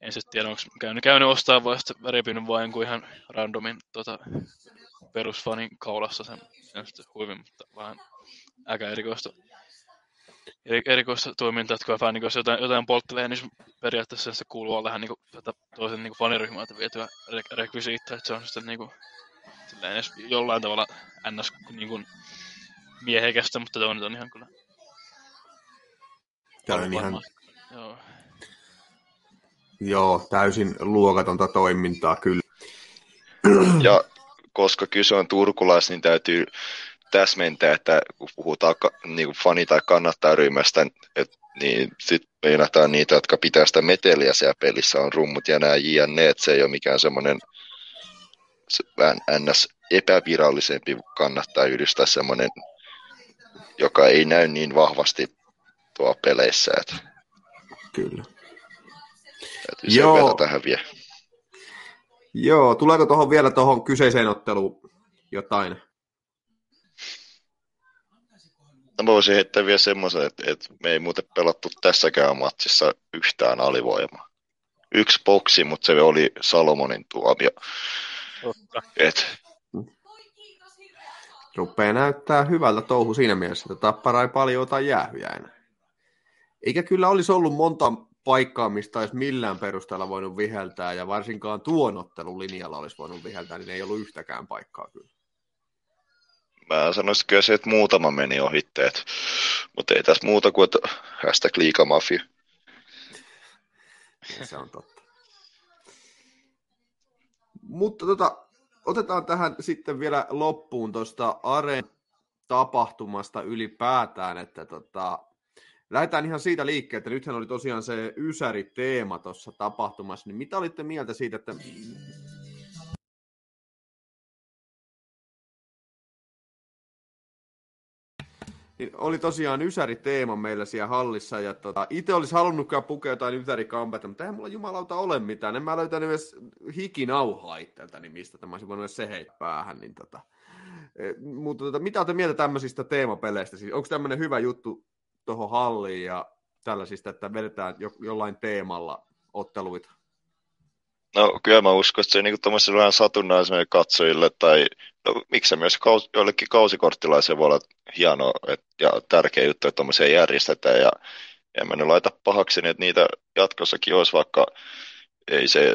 en sitten tiedä, onko käynyt, käynyt ostaa vai sitten repinyt vain kuin ihan randomin tota, perusfanin kaulassa sen, sen huivin, mutta vähän äkä erikoista, erikoista toimintaa, että kun fani, jos jotain, jotain polttelee, niin periaatteessa se kuuluu vähän niin kuin, tota, toisen niin faniryhmältä vietyä re- rekvisiittaa, että se on sitten niin kuin, edes jollain tavalla ns. Niin kuin, miehekästä, mutta toinen on ihan kyllä. Tämä on ihan... Joo. Joo, täysin luokatonta toimintaa kyllä. Ja koska kyse on turkulais, niin täytyy täsmentää, että kun puhutaan niin kuin fani- tai kannattajaryhmästä, et, niin sitten meinataan niitä, jotka pitää sitä meteliä siellä pelissä, on rummut ja nämä JNE, että se ei ole mikään semmoinen vähän ns. epävirallisempi kannattajayhdys tai semmoinen, joka ei näy niin vahvasti tuo peleissä. Että... Kyllä. Täytyy Joo. tähän vielä. Joo, tuleeko tuohon vielä tuohon kyseiseen otteluun jotain? No mä voisin heittää vielä semmoisen, että, että me ei muuten pelattu tässäkään matsissa yhtään alivoimaa. Yksi boksi, mutta se oli Salomonin tuomio. Totta. Et... Rupeaa näyttää hyvältä touhu siinä mielessä, että tappara ei paljon ota jäähyjä enää. Eikä kyllä olisi ollut monta paikkaa, mistä olisi millään perusteella voinut viheltää, ja varsinkaan tuon ottelun linjalla olisi voinut viheltää, niin ei ollut yhtäkään paikkaa kyllä. Mä sanoisin kyllä se, että muutama meni ohitteet, mutta ei tässä muuta kuin, että hashtag liikamafia. se on totta. Mutta tota, otetaan tähän sitten vielä loppuun tuosta Areen tapahtumasta ylipäätään, että tota, Lähdetään ihan siitä liikkeelle, että nythän oli tosiaan se Ysäri-teema tuossa tapahtumassa, niin mitä olitte mieltä siitä, että Niin oli tosiaan Ysäri-teema meillä siellä hallissa, ja tota, itse olisi halunnutkaan pukea jotain Ysäri-kampetta, mutta eihän mulla jumalauta ole mitään. En mä löytänyt edes hikinauhaa itseltä, niin mistä tämä olisi voinut se heittää päähän. Niin tota. E, mutta tota, mitä olette mieltä tämmöisistä teemapeleistä? Siis, onko tämmöinen hyvä juttu tuohon halliin ja tällaisista, että vedetään jo, jollain teemalla otteluita? No kyllä mä uskon, että se niin tuommoiselle vähän satunnaisille katsojille tai no, miksi myös kaus, joillekin kausikorttilaisille voi olla hieno et, ja tärkeä juttu, että tuommoisia järjestetään ja en mä nyt laita pahaksi, niin että niitä jatkossakin olisi, vaikka ei se,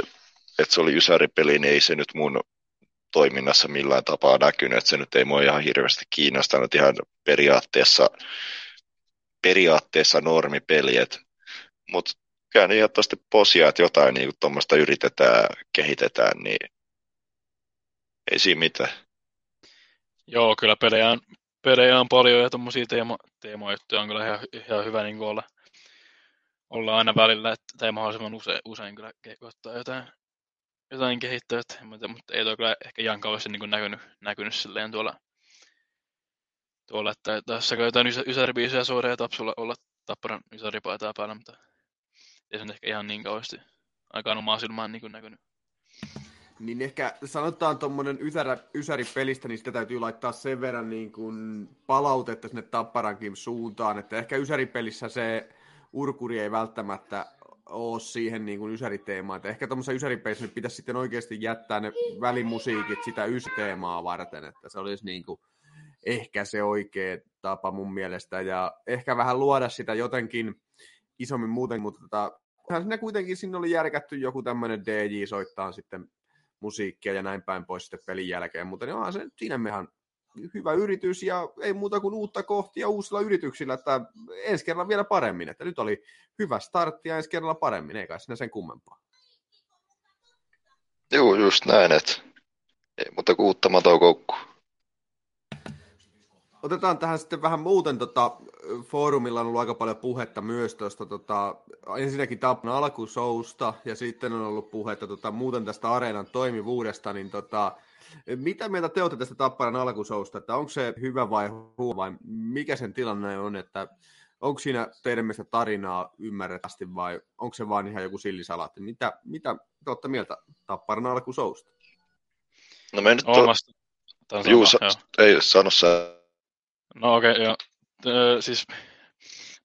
että se oli ysäripeli, niin ei se nyt mun toiminnassa millään tapaa näkynyt, että se nyt ei mua ihan hirveästi kiinnostanut ihan periaatteessa periaatteessa normipeli, mutta kyllä niin tosti posia, että jotain niin tuommoista yritetään, kehitetään, niin ei siinä mitään. Joo, kyllä pelejä on, pelejä on paljon ja tuommoisia teemo, teemojuttuja on kyllä ihan, ihan hyvä niin olla, olla aina välillä, että, tai mahdollisimman usein, usein kyllä koittaa jotain, jotain kehittää, mutta, mutta ei toi kyllä ehkä ihan kauheasti niin näkynyt, näkynyt silleen tuolla tuolla, että tässä jotain ysäribiisejä suoraan ja Tapsulla olla Tapparan ysäripaitaa päällä, mutta Ei se ehkä ihan niin kauheasti aikaan omaa silmään niin näkynyt. Niin ehkä sanotaan tuommoinen ysäri pelistä, niin sitä täytyy laittaa sen verran niin kuin palautetta sinne Tapparankin suuntaan, että ehkä ysäripelissä se urkuri ei välttämättä ole siihen niin kuin ysäriteemaan. Että ehkä tuommoisessa ysäripelissä nyt pitäisi sitten oikeasti jättää ne välimusiikit sitä ysteemaa varten, että se olisi niin kuin ehkä se oikea tapa mun mielestä, ja ehkä vähän luoda sitä jotenkin isommin muuten, mutta tota, siinä kuitenkin sinne oli järkätty joku tämmöinen DJ soittaa sitten musiikkia ja näin päin pois sitten pelin jälkeen, mutta niin onhan se siinä mehän hyvä yritys ja ei muuta kuin uutta kohtia uusilla yrityksillä, että ensi kerralla vielä paremmin, että nyt oli hyvä startti ja ensi kerralla paremmin, eikä siinä sen kummempaa. Joo, just näin, että ei muuta kuin uutta matokoukkua. Otetaan tähän sitten vähän muuten, tota, foorumilla on ollut aika paljon puhetta myös tuosta tota, ensinnäkin Tappan alkusousta ja sitten on ollut puhetta tota, muuten tästä areenan toimivuudesta, niin tota, mitä mieltä te olette tästä Tapparan alkusousta, että onko se hyvä vai huono vai mikä sen tilanne on, että onko siinä teidän mielestä tarinaa ymmärrettävästi vai onko se vaan ihan joku sillisalaatti? Mitä, mitä te olette mieltä Tapparan alkusousta? No me nyt. Juu, sa- ei sano sä No okei, okay, joo. Öö, siis,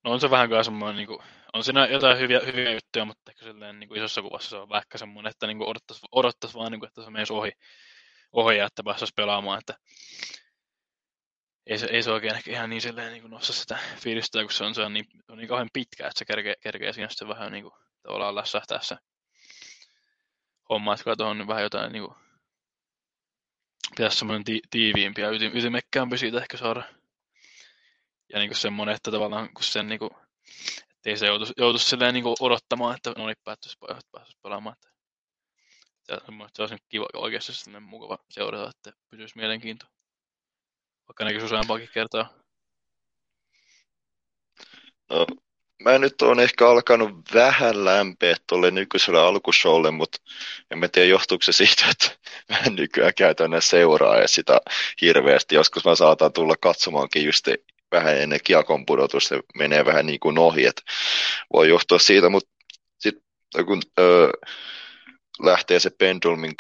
no on se vähän kai semmoinen, niin kuin, on siinä jotain hyviä, hyviä juttuja, mutta ehkä silleen niin kuin isossa kuvassa se on vähän semmoinen, että niin odottaisi, odottais vaan, niin kuin, että se menisi ohi, ohi ja että päästäisiin pelaamaan, että ei se, ei se oikein ehkä ihan niin silleen niin nosta sitä fiilistä, kun se on, se on, niin, on niin kauhean pitkä, että se kerkee, kerkee siinä sitten vähän niin kuin, tavallaan lässähtää se homma, että tuohon vähän jotain niin kuin, pitäisi semmoinen ti- tiiviimpi ja ytimekkäämpi siitä ehkä saada ja niin kuin semmoinen, että tavallaan kun sen niin kuin, ei se joutu, joutu silleen niin kuin odottamaan, että no niin, päättyisi pojat pääsisi pelaamaan. Että se, olisi kiva oikeasti sellainen mukava seurata, että pysyisi mielenkiinto. Vaikka näkisi useampaakin kertaa. No, mä nyt on ehkä alkanut vähän lämpeä tuolle nykyiselle alkushowlle, mutta en mä tiedä johtuuko se siitä, että mä en nykyään käytännön seuraa ja sitä hirveästi. Joskus mä saatan tulla katsomaankin just vähän ennen kiekon pudotusta menee vähän niin kuin ohi, että voi johtua siitä, mutta sitten kun öö, lähtee se Pendulmin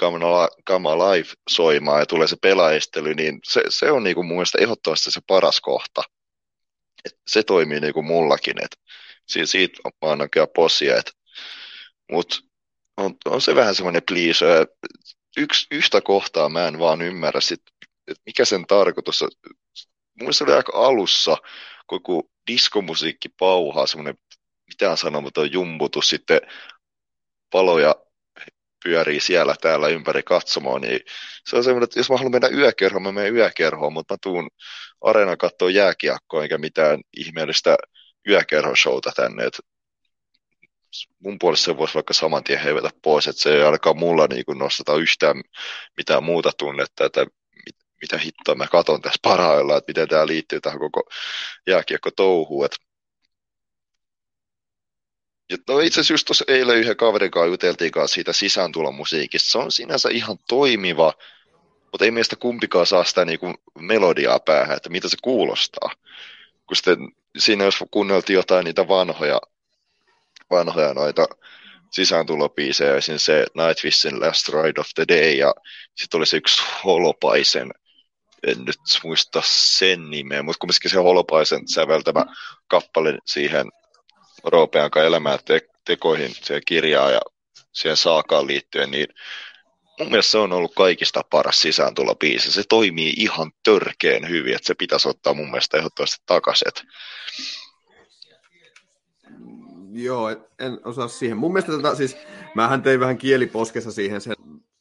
Kama Live soimaan ja tulee se pelaistely, niin se, se on niin kuin mun mielestä ehdottomasti se paras kohta. Et se toimii niin kuin mullakin, että siitä, siitä mä annan kyllä posia, mutta on, on, se vähän semmoinen please. Yksi, yhtä kohtaa mä en vaan ymmärrä, sit, että mikä sen tarkoitus on mun se oli aika alussa, koko diskomusiikki pauhaa, semmoinen mitään sanomaton jumbutus, sitten paloja pyörii siellä täällä ympäri katsomaan, niin se on semmoinen, että jos mä haluan mennä yökerhoon, mä menen yökerhoon, mutta mä tuun areena katsoa jääkiekkoa, eikä mitään ihmeellistä yökerhoshowta tänne, että mun puolesta se voisi vaikka saman tien heivetä pois, että se ei ainakaan mulla niin nosteta yhtään mitään muuta tunnetta, että mitä hittoa mä katon tässä parhaillaan, että miten tämä liittyy tähän koko jääkiekko-touhuun. Et... Ja no itse asiassa just tuossa eilen yhden kaverin kanssa juteltiin kanssa siitä sisääntulomusiikista. Se on sinänsä ihan toimiva, mutta ei meistä kumpikaan saa sitä niinku melodiaa päähän, että mitä se kuulostaa. Kun sitten siinä jos kuunneltiin jotain niitä vanhoja, vanhoja noita sisääntulopiisejä, esimerkiksi se Nightwishin Last Ride of the Day, ja sitten oli se yksi Holopaisen en nyt muista sen nimeä, mutta kumminkin se Holopaisen säveltämä kappale siihen Roopean elämään te- tekoihin, se kirjaa ja siihen saakaan liittyen, niin mun mielestä se on ollut kaikista paras sisääntulobiisi. Se toimii ihan törkeen hyvin, että se pitäisi ottaa mun mielestä ehdottomasti takaisin. Joo, en osaa siihen. Mun mielestä tota, siis, mähän tein vähän kieliposkessa siihen sen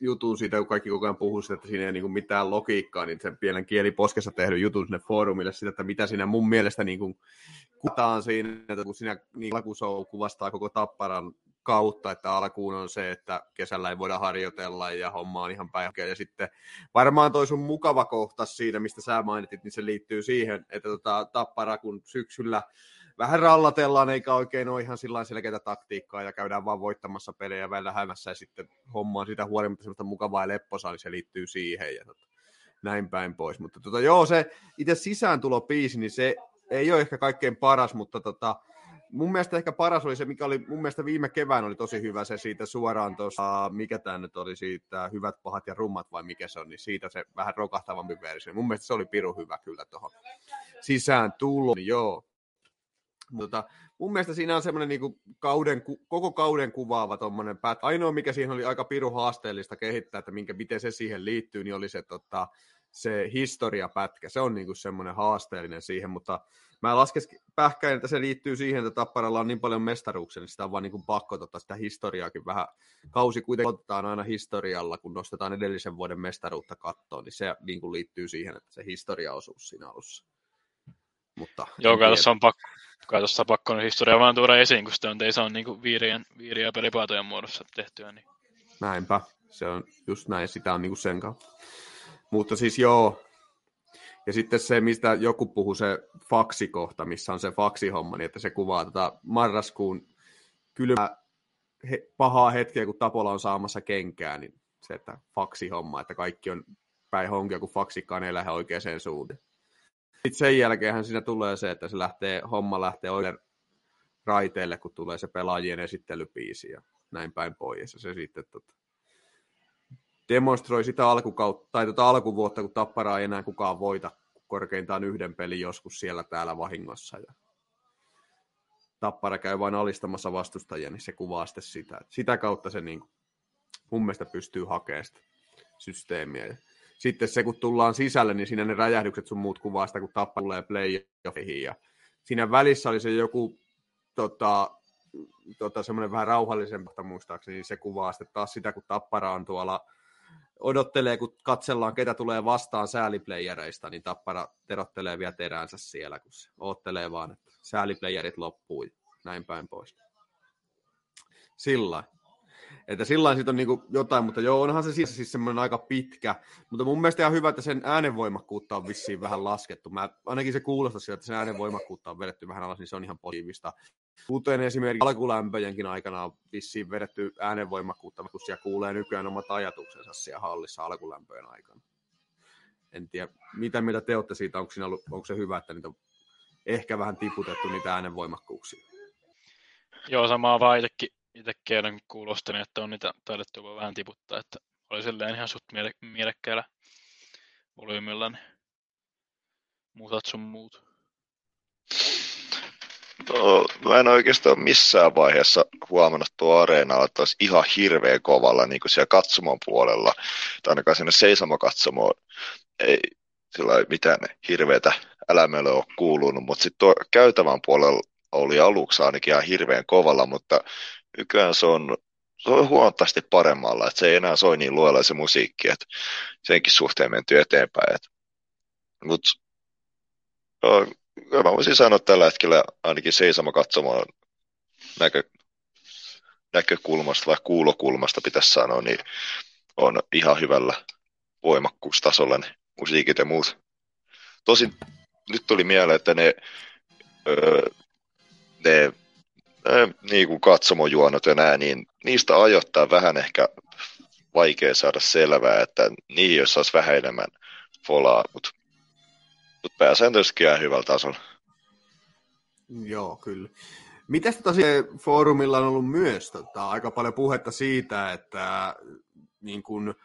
jutun siitä, kun kaikki koko ajan puhuu siitä, että siinä ei niin mitään logiikkaa, niin sen pienen kieliposkessa tehdyn jutun sinne foorumille siitä, että mitä siinä mun mielestä niin kuin kuvataan siinä, että kun siinä niin alkusou kuvastaa koko Tapparan kautta, että alkuun on se, että kesällä ei voida harjoitella ja homma on ihan päihkeä. Ja sitten varmaan toi sun mukava kohta siinä, mistä sä mainitit, niin se liittyy siihen, että tota, Tappara kun syksyllä vähän rallatellaan, eikä oikein ole ihan sillä selkeää taktiikkaa, ja käydään vaan voittamassa pelejä välillä hämässä, ja sitten homma on sitä huolimatta semmoista mukavaa ja lepposaa, niin se liittyy siihen, ja tota, näin päin pois. Mutta tota, joo, se itse sisääntulopiisi, niin se ei ole ehkä kaikkein paras, mutta tota, mun mielestä ehkä paras oli se, mikä oli mun mielestä viime kevään oli tosi hyvä se siitä suoraan tuossa, mikä tämä nyt oli siitä, hyvät, pahat ja rummat vai mikä se on, niin siitä se vähän rokahtavampi versio. Mun mielestä se oli piru hyvä kyllä tuohon sisään tulo, niin joo. Mutta mun mielestä siinä on semmoinen niin kauden, koko kauden kuvaava tommonen pät. Ainoa, mikä siihen oli aika piru haasteellista kehittää, että minkä, miten se siihen liittyy, niin oli se, tota, se historiapätkä. Se on niin kuin semmoinen haasteellinen siihen, mutta mä laskes pähkäin, että se liittyy siihen, että Tapparalla on niin paljon mestaruuksia, niin sitä on vaan niin kuin pakko tota sitä historiaakin vähän. Kausi kuitenkin otetaan aina historialla, kun nostetaan edellisen vuoden mestaruutta kattoon, niin se niin kuin liittyy siihen, että se historiaosuus siinä alussa. Mutta Joo, kai on pakko, kai tuossa pakko historia vaan tuoda esiin, kun sitä on, ei saa niin viirien, viiriä pelipaatojen muodossa tehtyä. Niin. Näinpä, se on just näin, sitä on niin sen kautta. Mutta siis joo, ja sitten se, mistä joku puhuu, se faksikohta, missä on se faksihomma, niin että se kuvaa tätä marraskuun kylmää he, pahaa hetkeä, kun Tapola on saamassa kenkää, niin se, että faksihomma, että kaikki on päin honkia, kun faksikkaan ei lähde oikeaan suuntaan. Sitten sen jälkeen siinä tulee se, että se lähtee, homma lähtee oikein raiteille, kun tulee se pelaajien esittelypiisi ja näin päin pois. Ja se sitten tota, demonstroi sitä alkukautta, tai tota alkuvuotta, kun Tapparaa ei enää kukaan voita korkeintaan yhden pelin joskus siellä täällä vahingossa. Ja Tappara käy vain alistamassa vastustajia, niin se kuvaa sitten sitä. Sitä kautta se niin, mun mielestä pystyy hakemaan sitä systeemiä. Ja sitten se, kun tullaan sisälle, niin siinä ne räjähdykset sun muut kuvaa sitä, kun Tappara tulee playoffeihin. Ja siinä välissä oli se joku tota, tota, semmoinen vähän rauhallisempi, muistaakseni, niin se kuvaa sitten taas sitä, kun Tappara on tuolla odottelee, kun katsellaan, ketä tulee vastaan sääliplayereista, niin Tappara terottelee vielä teräänsä siellä, kun se oottelee vaan, että sääliplayerit loppuu näin päin pois. Sillä että sillä on niin jotain, mutta joo, onhan se siis, siis semmoinen aika pitkä, mutta mun mielestä ihan hyvä, että sen äänenvoimakkuutta on vissiin vähän laskettu. Mä, ainakin se kuulostaa siltä, että sen äänenvoimakkuutta on vedetty vähän alas, niin se on ihan positiivista. Kuten esimerkiksi alkulämpöjenkin aikana on vissiin vedetty äänenvoimakkuutta, kun siellä kuulee nykyään omat ajatuksensa siellä hallissa alkulämpöjen aikana. En tiedä, mitä mitä te olette siitä, onko, siinä ollut, onko se hyvä, että niitä on ehkä vähän tiputettu niitä äänenvoimakkuuksia. Joo, samaa vaan itsekin eilen kuulostelin, että on niitä taidettu vähän tiputtaa, että oli silleen ihan suht miele- mielekkäällä volyymilla, niin muutat sun muut. No, mä en oikeastaan missään vaiheessa huomannut tuo areenalla, että olisi ihan hirveän kovalla niin kuin siellä katsomon puolella, tai ainakaan sinne seisomakatsomoon ei sillä ei mitään hirveätä älämöllä ole kuulunut, mutta sitten käytävän puolella oli aluksi ainakin ihan hirveän kovalla, mutta nykyään se on, se on huomattavasti paremmalla, että se ei enää soi niin luella se musiikki, että senkin suhteen menty eteenpäin. Mutta mä voisin sanoa että tällä hetkellä ainakin seisoma katsomaan näkö, näkökulmasta vai kuulokulmasta pitäisi sanoa, niin on ihan hyvällä voimakkuustasolla ne musiikit ja muut. Tosin nyt tuli mieleen, että ne, öö, ne niin kuin katsomojuonot ja nää, niin niistä ajoittaa vähän ehkä vaikea saada selvää, että niihin jos saisi vähän enemmän folaa, mutta mut pääsääntöisesti ihan hyvällä tasolla. Joo, kyllä. Mitäs tosiaan foorumilla on ollut myös tota, aika paljon puhetta siitä, että niin kun,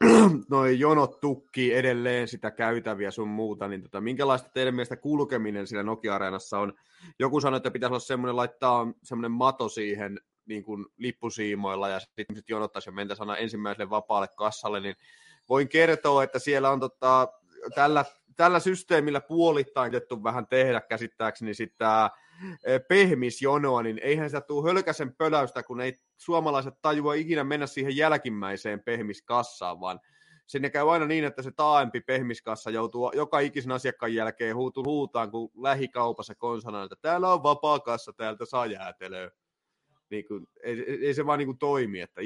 noi jonot tukkii edelleen sitä käytäviä sun muuta, niin tota, minkälaista teidän mielestä kulkeminen siellä Nokia-areenassa on? Joku sanoi, että pitäisi olla semmoinen, laittaa semmoinen mato siihen niin kuin lippusiimoilla ja sitten sit jonottaisi ja mentäisi aina ensimmäiselle vapaalle kassalle, niin voin kertoa, että siellä on tota, tällä, tällä systeemillä puolittain vähän tehdä käsittääkseni sitä pehmisjonoa, niin eihän sitä tule hölkäsen pöläystä, kun ei suomalaiset tajua ikinä mennä siihen jälkimmäiseen pehmiskassaan, vaan sinne käy aina niin, että se taaempi pehmiskassa joutuu joka ikisen asiakkaan jälkeen huutu huutaan, kun lähikaupassa konsana, että täällä on vapaa kassa, täältä saa jäätelöä. Niin kuin, ei, ei, se vaan niin kuin toimi, että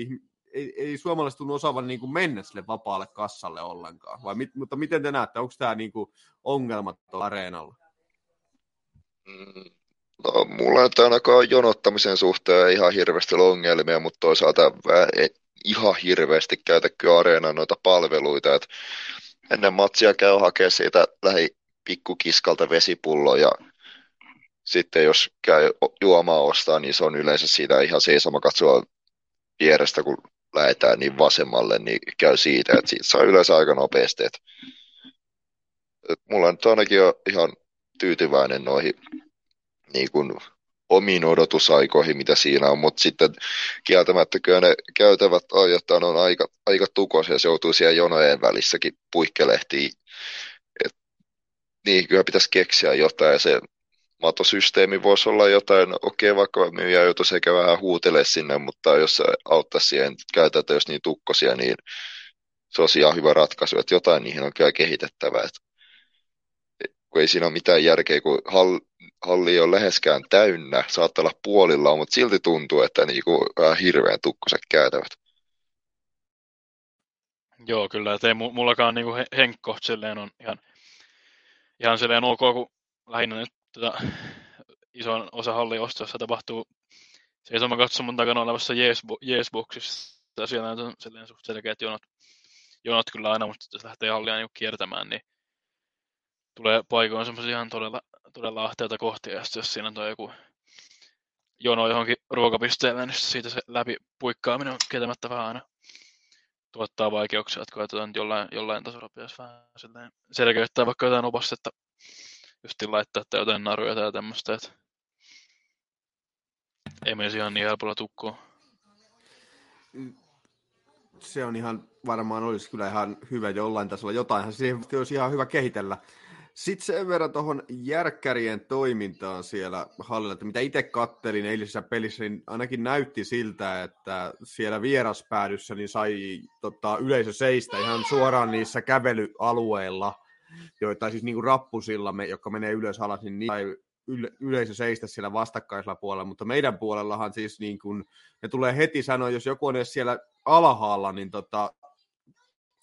ei, ei suomalaiset tunnu osaavan niin kuin mennä sille vapaalle kassalle ollenkaan. Vai mit, mutta miten te näette, onko tämä niin kuin ongelma tuolla areenalla? Mm, No, mulla nyt ainakaan jonottamisen suhteen ihan hirveästi ongelmia, mutta toisaalta ei ihan hirveästi käytä kyllä areenan noita palveluita. Et ennen matsia käy hakemaan siitä lähi pikkukiskalta vesipullo ja sitten jos käy juomaa ostaa, niin se on yleensä siitä ihan seisoma katsoa vierestä, kun lähdetään niin vasemmalle, niin käy siitä, että siitä saa yleensä aika nopeasti. Että, että mulla nyt ainakin on ihan tyytyväinen noihin niin kuin omiin odotusaikoihin, mitä siinä on, mutta sitten kieltämättä kyllä ne käytävät ajoittain on aika, aika tukoisia ja se joutuu siellä jonojen välissäkin puikkelehtiin. Et, niin, kyllä pitäisi keksiä jotain ja se matosysteemi voisi olla jotain, okei, okay, vaikka myyjä joutuisi ehkä vähän huutele sinne, mutta jos se auttaisi siihen käytäntöön, jos niin tukkosia, niin se olisi ihan hyvä ratkaisu, että jotain niihin on kyllä kehitettävää. Että kun ei siinä ole mitään järkeä, kun hall, halli ole läheskään täynnä, saattaa olla puolillaan, mutta silti tuntuu, että niinku vähän hirveän tukkoset käytävät. Joo, kyllä, että ei mullakaan niinku Henkko silleen on ihan, ihan silleen ok, kun lähinnä nyt tota, ison osa hallin ostossa tapahtuu seisoma katsomon takana olevassa Jeesboksissa. Yes siellä on silleen suht selkeät jonot, jonot kyllä aina, mutta jos lähtee hallia niin kiertämään, niin tulee paikoin semmoisia ihan todella, todella ahteita kohtia, ja jos siinä on joku jono johonkin ruokapisteelle, niin siitä se läpi puikkaaminen on kieltämättä vähän aina tuottaa vaikeuksia, että koetetaan jollain, jollain tasolla pitäisi vähän selkeyttää vaikka jotain opastetta just laittaa tai jotain naruja tai tämmöistä, että ei menisi ihan niin helpolla tukkoon. Se on ihan, varmaan olisi kyllä ihan hyvä jollain tasolla. Jotainhan siihen olisi ihan hyvä kehitellä. Sitten sen verran tuohon järkkärien toimintaan siellä hallilla, että mitä itse kattelin eilisessä pelissä, niin ainakin näytti siltä, että siellä vieraspäädyssä niin sai tota, yleisö seistä ihan suoraan niissä kävelyalueilla – joita siis niin kuin rappusilla, jotka menee ylös alas, niin ei yleisö seistä siellä vastakkaisella puolella, mutta meidän puolellahan siis niin kuin, ne tulee heti sanoa, jos joku on edes siellä alhaalla, niin tota,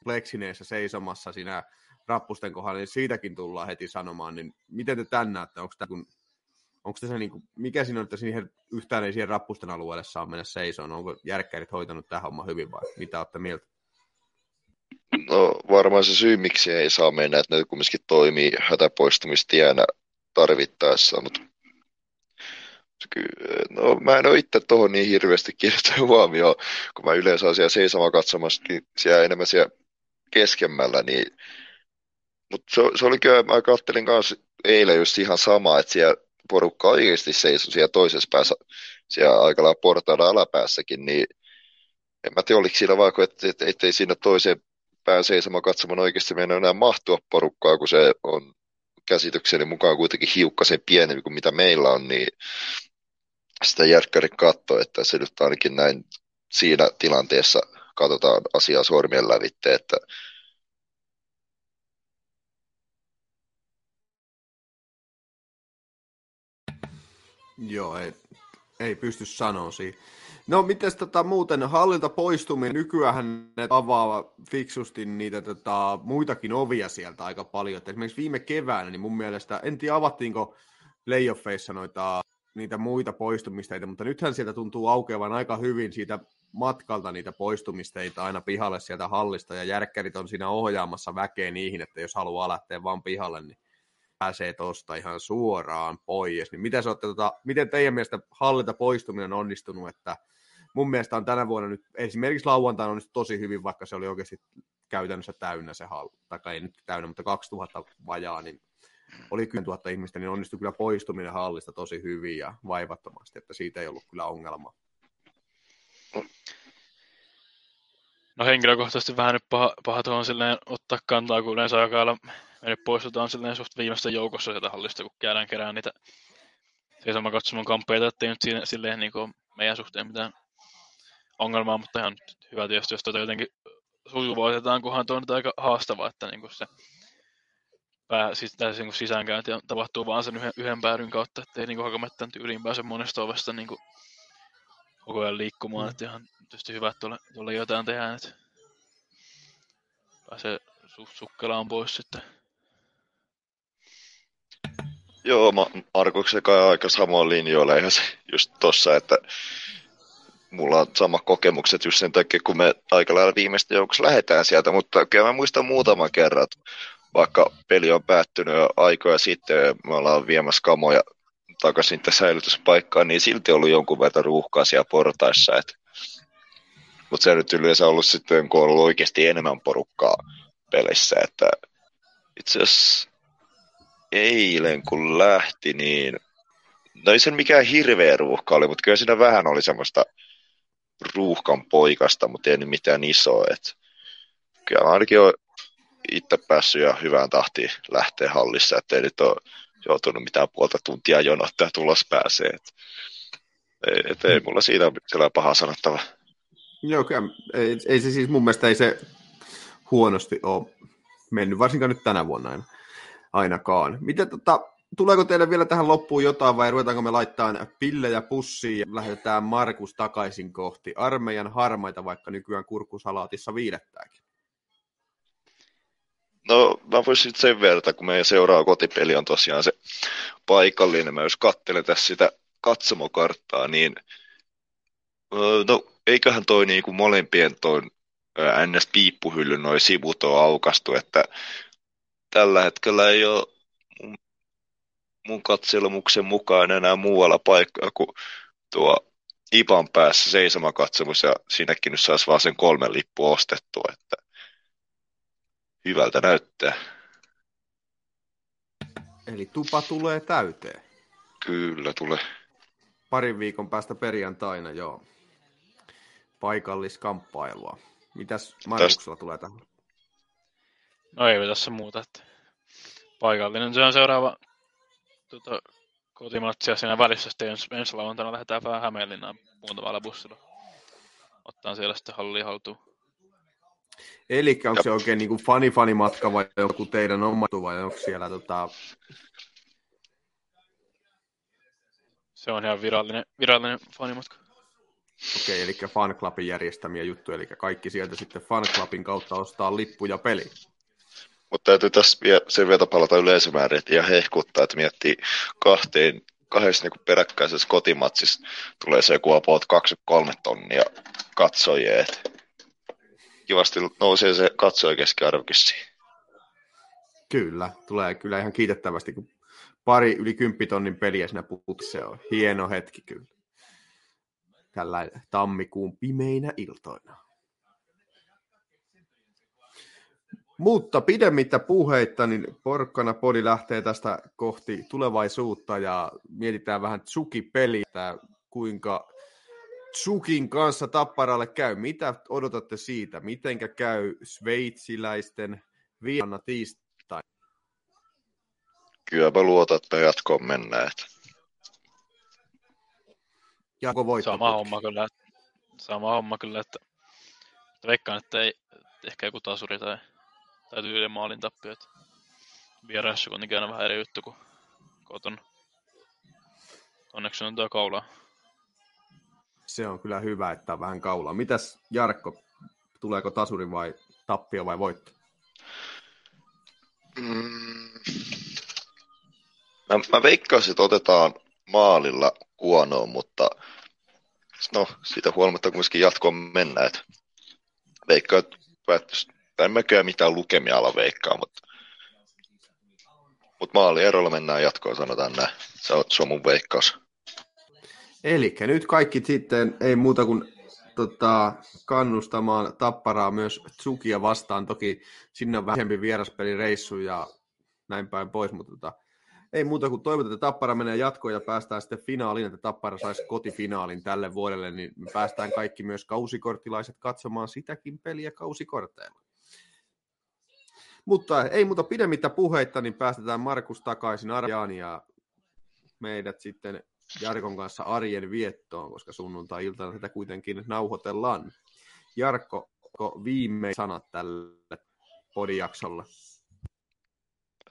pleksineessä seisomassa siinä rappusten kohdalla, niin siitäkin tullaan heti sanomaan, niin miten te tän näette, onko tämä kun onko se niin kuin, mikä siinä on, että siihen yhtään ei siihen rappusten alueelle saa mennä seisoon? Onko järkkärit hoitanut tähän homma hyvin vai mitä olette mieltä? No varmaan se syy, miksi ei saa mennä, että ne kumminkin toimii hätäpoistumistienä tarvittaessa, mutta no, mä en ole itse tuohon niin hirveästi kiinnittänyt huomioon, kun mä yleensä olen siellä seisoma katsomassa, niin siellä enemmän siellä keskemmällä, niin mutta se, se oli kyllä, mä kattelin kanssa eilen just ihan sama, että siellä porukka oikeasti seisoi siellä toisessa päässä, siellä aika lailla portailla alapäässäkin, niin en mä tiedä, oliko siinä vaikka, että, että, että ei siinä toiseen pääsee sama katsomaan oikeasti meidän enää mahtua porukkaa, kun se on käsitykseni mukaan kuitenkin hiukkasen pienempi kuin mitä meillä on, niin sitä järkkäri katsoo, että se nyt ainakin näin siinä tilanteessa katsotaan asiaa sormien lävitte, että Joo, ei, ei pysty sanoa siihen. No miten tota, muuten hallilta poistuminen, nykyään ne avaa fiksusti niitä tota, muitakin ovia sieltä aika paljon. Et esimerkiksi viime keväänä, niin mun mielestä, en tiedä avattiinko layoffeissa noita niitä muita poistumisteita, mutta nythän sieltä tuntuu aukeavan aika hyvin siitä matkalta niitä poistumisteita aina pihalle sieltä hallista, ja järkkärit on siinä ohjaamassa väkeä niihin, että jos haluaa lähteä vaan pihalle, niin pääsee tuosta ihan suoraan pois. Niin miten, olette, tota, miten teidän mielestä hallita poistuminen on onnistunut, että mun mielestä on tänä vuonna nyt esimerkiksi lauantaina on tosi hyvin, vaikka se oli oikeasti käytännössä täynnä se hall, tai ei nyt täynnä, mutta 2000 vajaa, niin oli 10 000 ihmistä, niin onnistui kyllä poistuminen hallista tosi hyvin ja vaivattomasti, että siitä ei ollut kyllä ongelmaa. No henkilökohtaisesti vähän nyt paha, paha tuohon silleen ottaa kantaa, kun yleensä aika mennyt poistutaan silleen suht viimeistä joukossa sieltä hallista, kun käydään kerään niitä seisoma katsomon kampeita, ettei nyt siinä, silleen niin kuin meidän suhteen mitään ongelmaa, mutta ihan hyvä tietysti, jos tätä jotenkin sujuvoitetaan, kunhan tuo on aika haastavaa, että niin se pää, siis niin sisäänkäynti tapahtuu vaan sen yhden, yhden päädyn kautta, ettei niin hakamettan tyyliin pääse monesta ovesta niin kuin koko ajan liikkumaan, mm. että ihan tietysti hyvä, että tuolla jotain tehdään, että pääsee su, sukkelaan pois sitten. Joo, Markuksen kai aika samoin linjoilla ihan se just tossa, että mulla on sama kokemukset just sen takia, kun me aika lailla viimeistä joukossa lähdetään sieltä, mutta kyllä mä muistan muutaman kerran, että vaikka peli on päättynyt jo aikoja sitten, me ollaan viemässä kamoja takaisin niitä säilytyspaikkaan, niin silti ollut jonkun verran ruuhkaa siellä portaissa. Mutta se nyt yleensä ollut sitten, kun on ollut oikeasti enemmän porukkaa pelissä, että itse asiassa eilen kun lähti, niin no ei sen mikään hirveä ruuhka oli, mutta kyllä siinä vähän oli semmoista ruuhkan poikasta, mutta ei mitään isoa. Et kyllä ainakin on itse päässyt ja hyvään tahtiin lähteä hallissa, ettei nyt ole joutunut mitään puolta tuntia jonottaa tulos pääsee. Et, ei, et ei mulla siitä ole paha sanottava. Joo, kyllä, ei, ei, se siis mun mielestä ei se huonosti ole mennyt, varsinkaan nyt tänä vuonna aina, ainakaan. Miten tota, tuleeko teille vielä tähän loppuun jotain vai ruvetaanko me laittaa pillejä pussiin ja lähdetään Markus takaisin kohti armeijan harmaita, vaikka nykyään kurkusalaatissa viilettääkin? No mä voisin sen verran, kun meidän seuraava kotipeli on tosiaan se paikallinen, mä jos katselen tässä sitä katsomokarttaa, niin no eiköhän toi niin kuin molempien toi NS-piippuhylly noin sivut on aukastu, että tällä hetkellä ei ole mun, mun katselmuksen mukaan enää muualla paikkaa kuin tuo IPAN päässä seisomakatsomus ja siinäkin nyt saisi vaan sen kolmen lippu ostettua, että hyvältä näyttää. Eli tupa tulee täyteen. Kyllä tulee. Parin viikon päästä perjantaina, joo. Paikalliskamppailua. Mitäs Markuksella tulee tähän? No ei tässä muuta. Että paikallinen se on seuraava tuota, kotimatsi ja siinä välissä sitten ens, ensi lauantaina lähdetään vähän Hämeenlinnaan muutamalla bussilla. Ottaa siellä sitten halli haltuun. Eli onko se oikein niin fani-fanimatka vai joku teidän oma vai onko siellä tota... Se on ihan virallinen, virallinen fanimatka. Okei, eli fanclubin järjestämiä juttuja, eli kaikki sieltä sitten fanclubin kautta ostaa lippuja peli. Mutta täytyy tässä vielä sen verran palata yleisömäärin, että ihan hehkuttaa, että miettii kahteen, kahdessa niin peräkkäisessä kotimatsissa tulee se joku about 23 tonnia katsojia. Että kivasti nousee se katsoja keskiarvokin Kyllä, tulee kyllä ihan kiitettävästi, kun pari yli kymppitonnin peliä siinä puhut, se on hieno hetki kyllä. Tällä tammikuun pimeinä iltoina. Mutta pidemmittä puheitta, niin Porkkana Podi lähtee tästä kohti tulevaisuutta ja mietitään vähän Tsuki-peliä, kuinka Tsukin kanssa Tapparalle käy. Mitä odotatte siitä? Mitenkä käy sveitsiläisten vianna tiistai? Kyllä mä luotan, että jatkoon mennään. Jako voitto. Sama homma kyllä. Sama homma kyllä, että, että veikkaan, että ei ehkä joku tasuri tai, tai yhden maalin tappio. Vieraissa kuitenkin aina vähän eri juttu kuin koton. Onneksi on tuo kaulaa. Se on kyllä hyvä, että on vähän kaulaa. Mitäs Jarkko, tuleeko tasuri vai tappio vai voitto? Mm. Mä, mä veikkaisin, että otetaan maalilla kuonoon, mutta no, siitä huolimatta kuitenkin jatkoon mennään. Että veikkaa, että päättyisi, en mäkään mitään lukemia ala veikkaa, mutta, mutta maalierolla mennään jatkoon, sanotaan näin. Se on, se on mun veikkaus. Eli nyt kaikki sitten ei muuta kuin tota, kannustamaan tapparaa myös Tsukia vastaan. Toki sinne on vähempi vieraspelireissu ja näin päin pois, mutta tota, ei muuta kuin toivotaan, että Tappara menee jatkoon ja päästään sitten finaaliin, että Tappara saisi kotifinaalin tälle vuodelle, niin me päästään kaikki myös kausikorttilaiset katsomaan sitäkin peliä kausikorteilla. Mutta ei muuta pidemmittä puheitta, niin päästetään Markus takaisin Arjaan ja meidät sitten Jarkon kanssa arjen viettoon, koska sunnuntai-iltana sitä kuitenkin nauhoitellaan. Jarkko, viimein sanat tälle podijaksolle?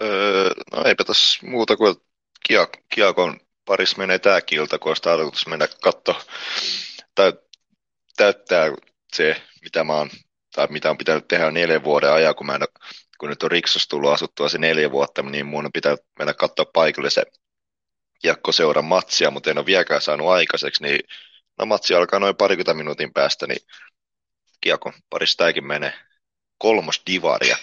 Öö, no eipä tässä muuta kuin Kiak- Kiakon paris menee tämä kilta, kun olisi tarkoitus mennä katto täyt- täyttää se, mitä mä oon, tai mitä on pitänyt tehdä neljän vuoden ajan, kun, mä en, kun nyt on Riksos tullut asuttua se neljä vuotta, niin mun pitänyt mennä katsoa paikalle se seuran matsia, mutta en ole vieläkään saanut aikaiseksi, niin no matsi alkaa noin parikymmentä minuutin päästä, niin Kiakon parissa tämäkin menee kolmos divaria.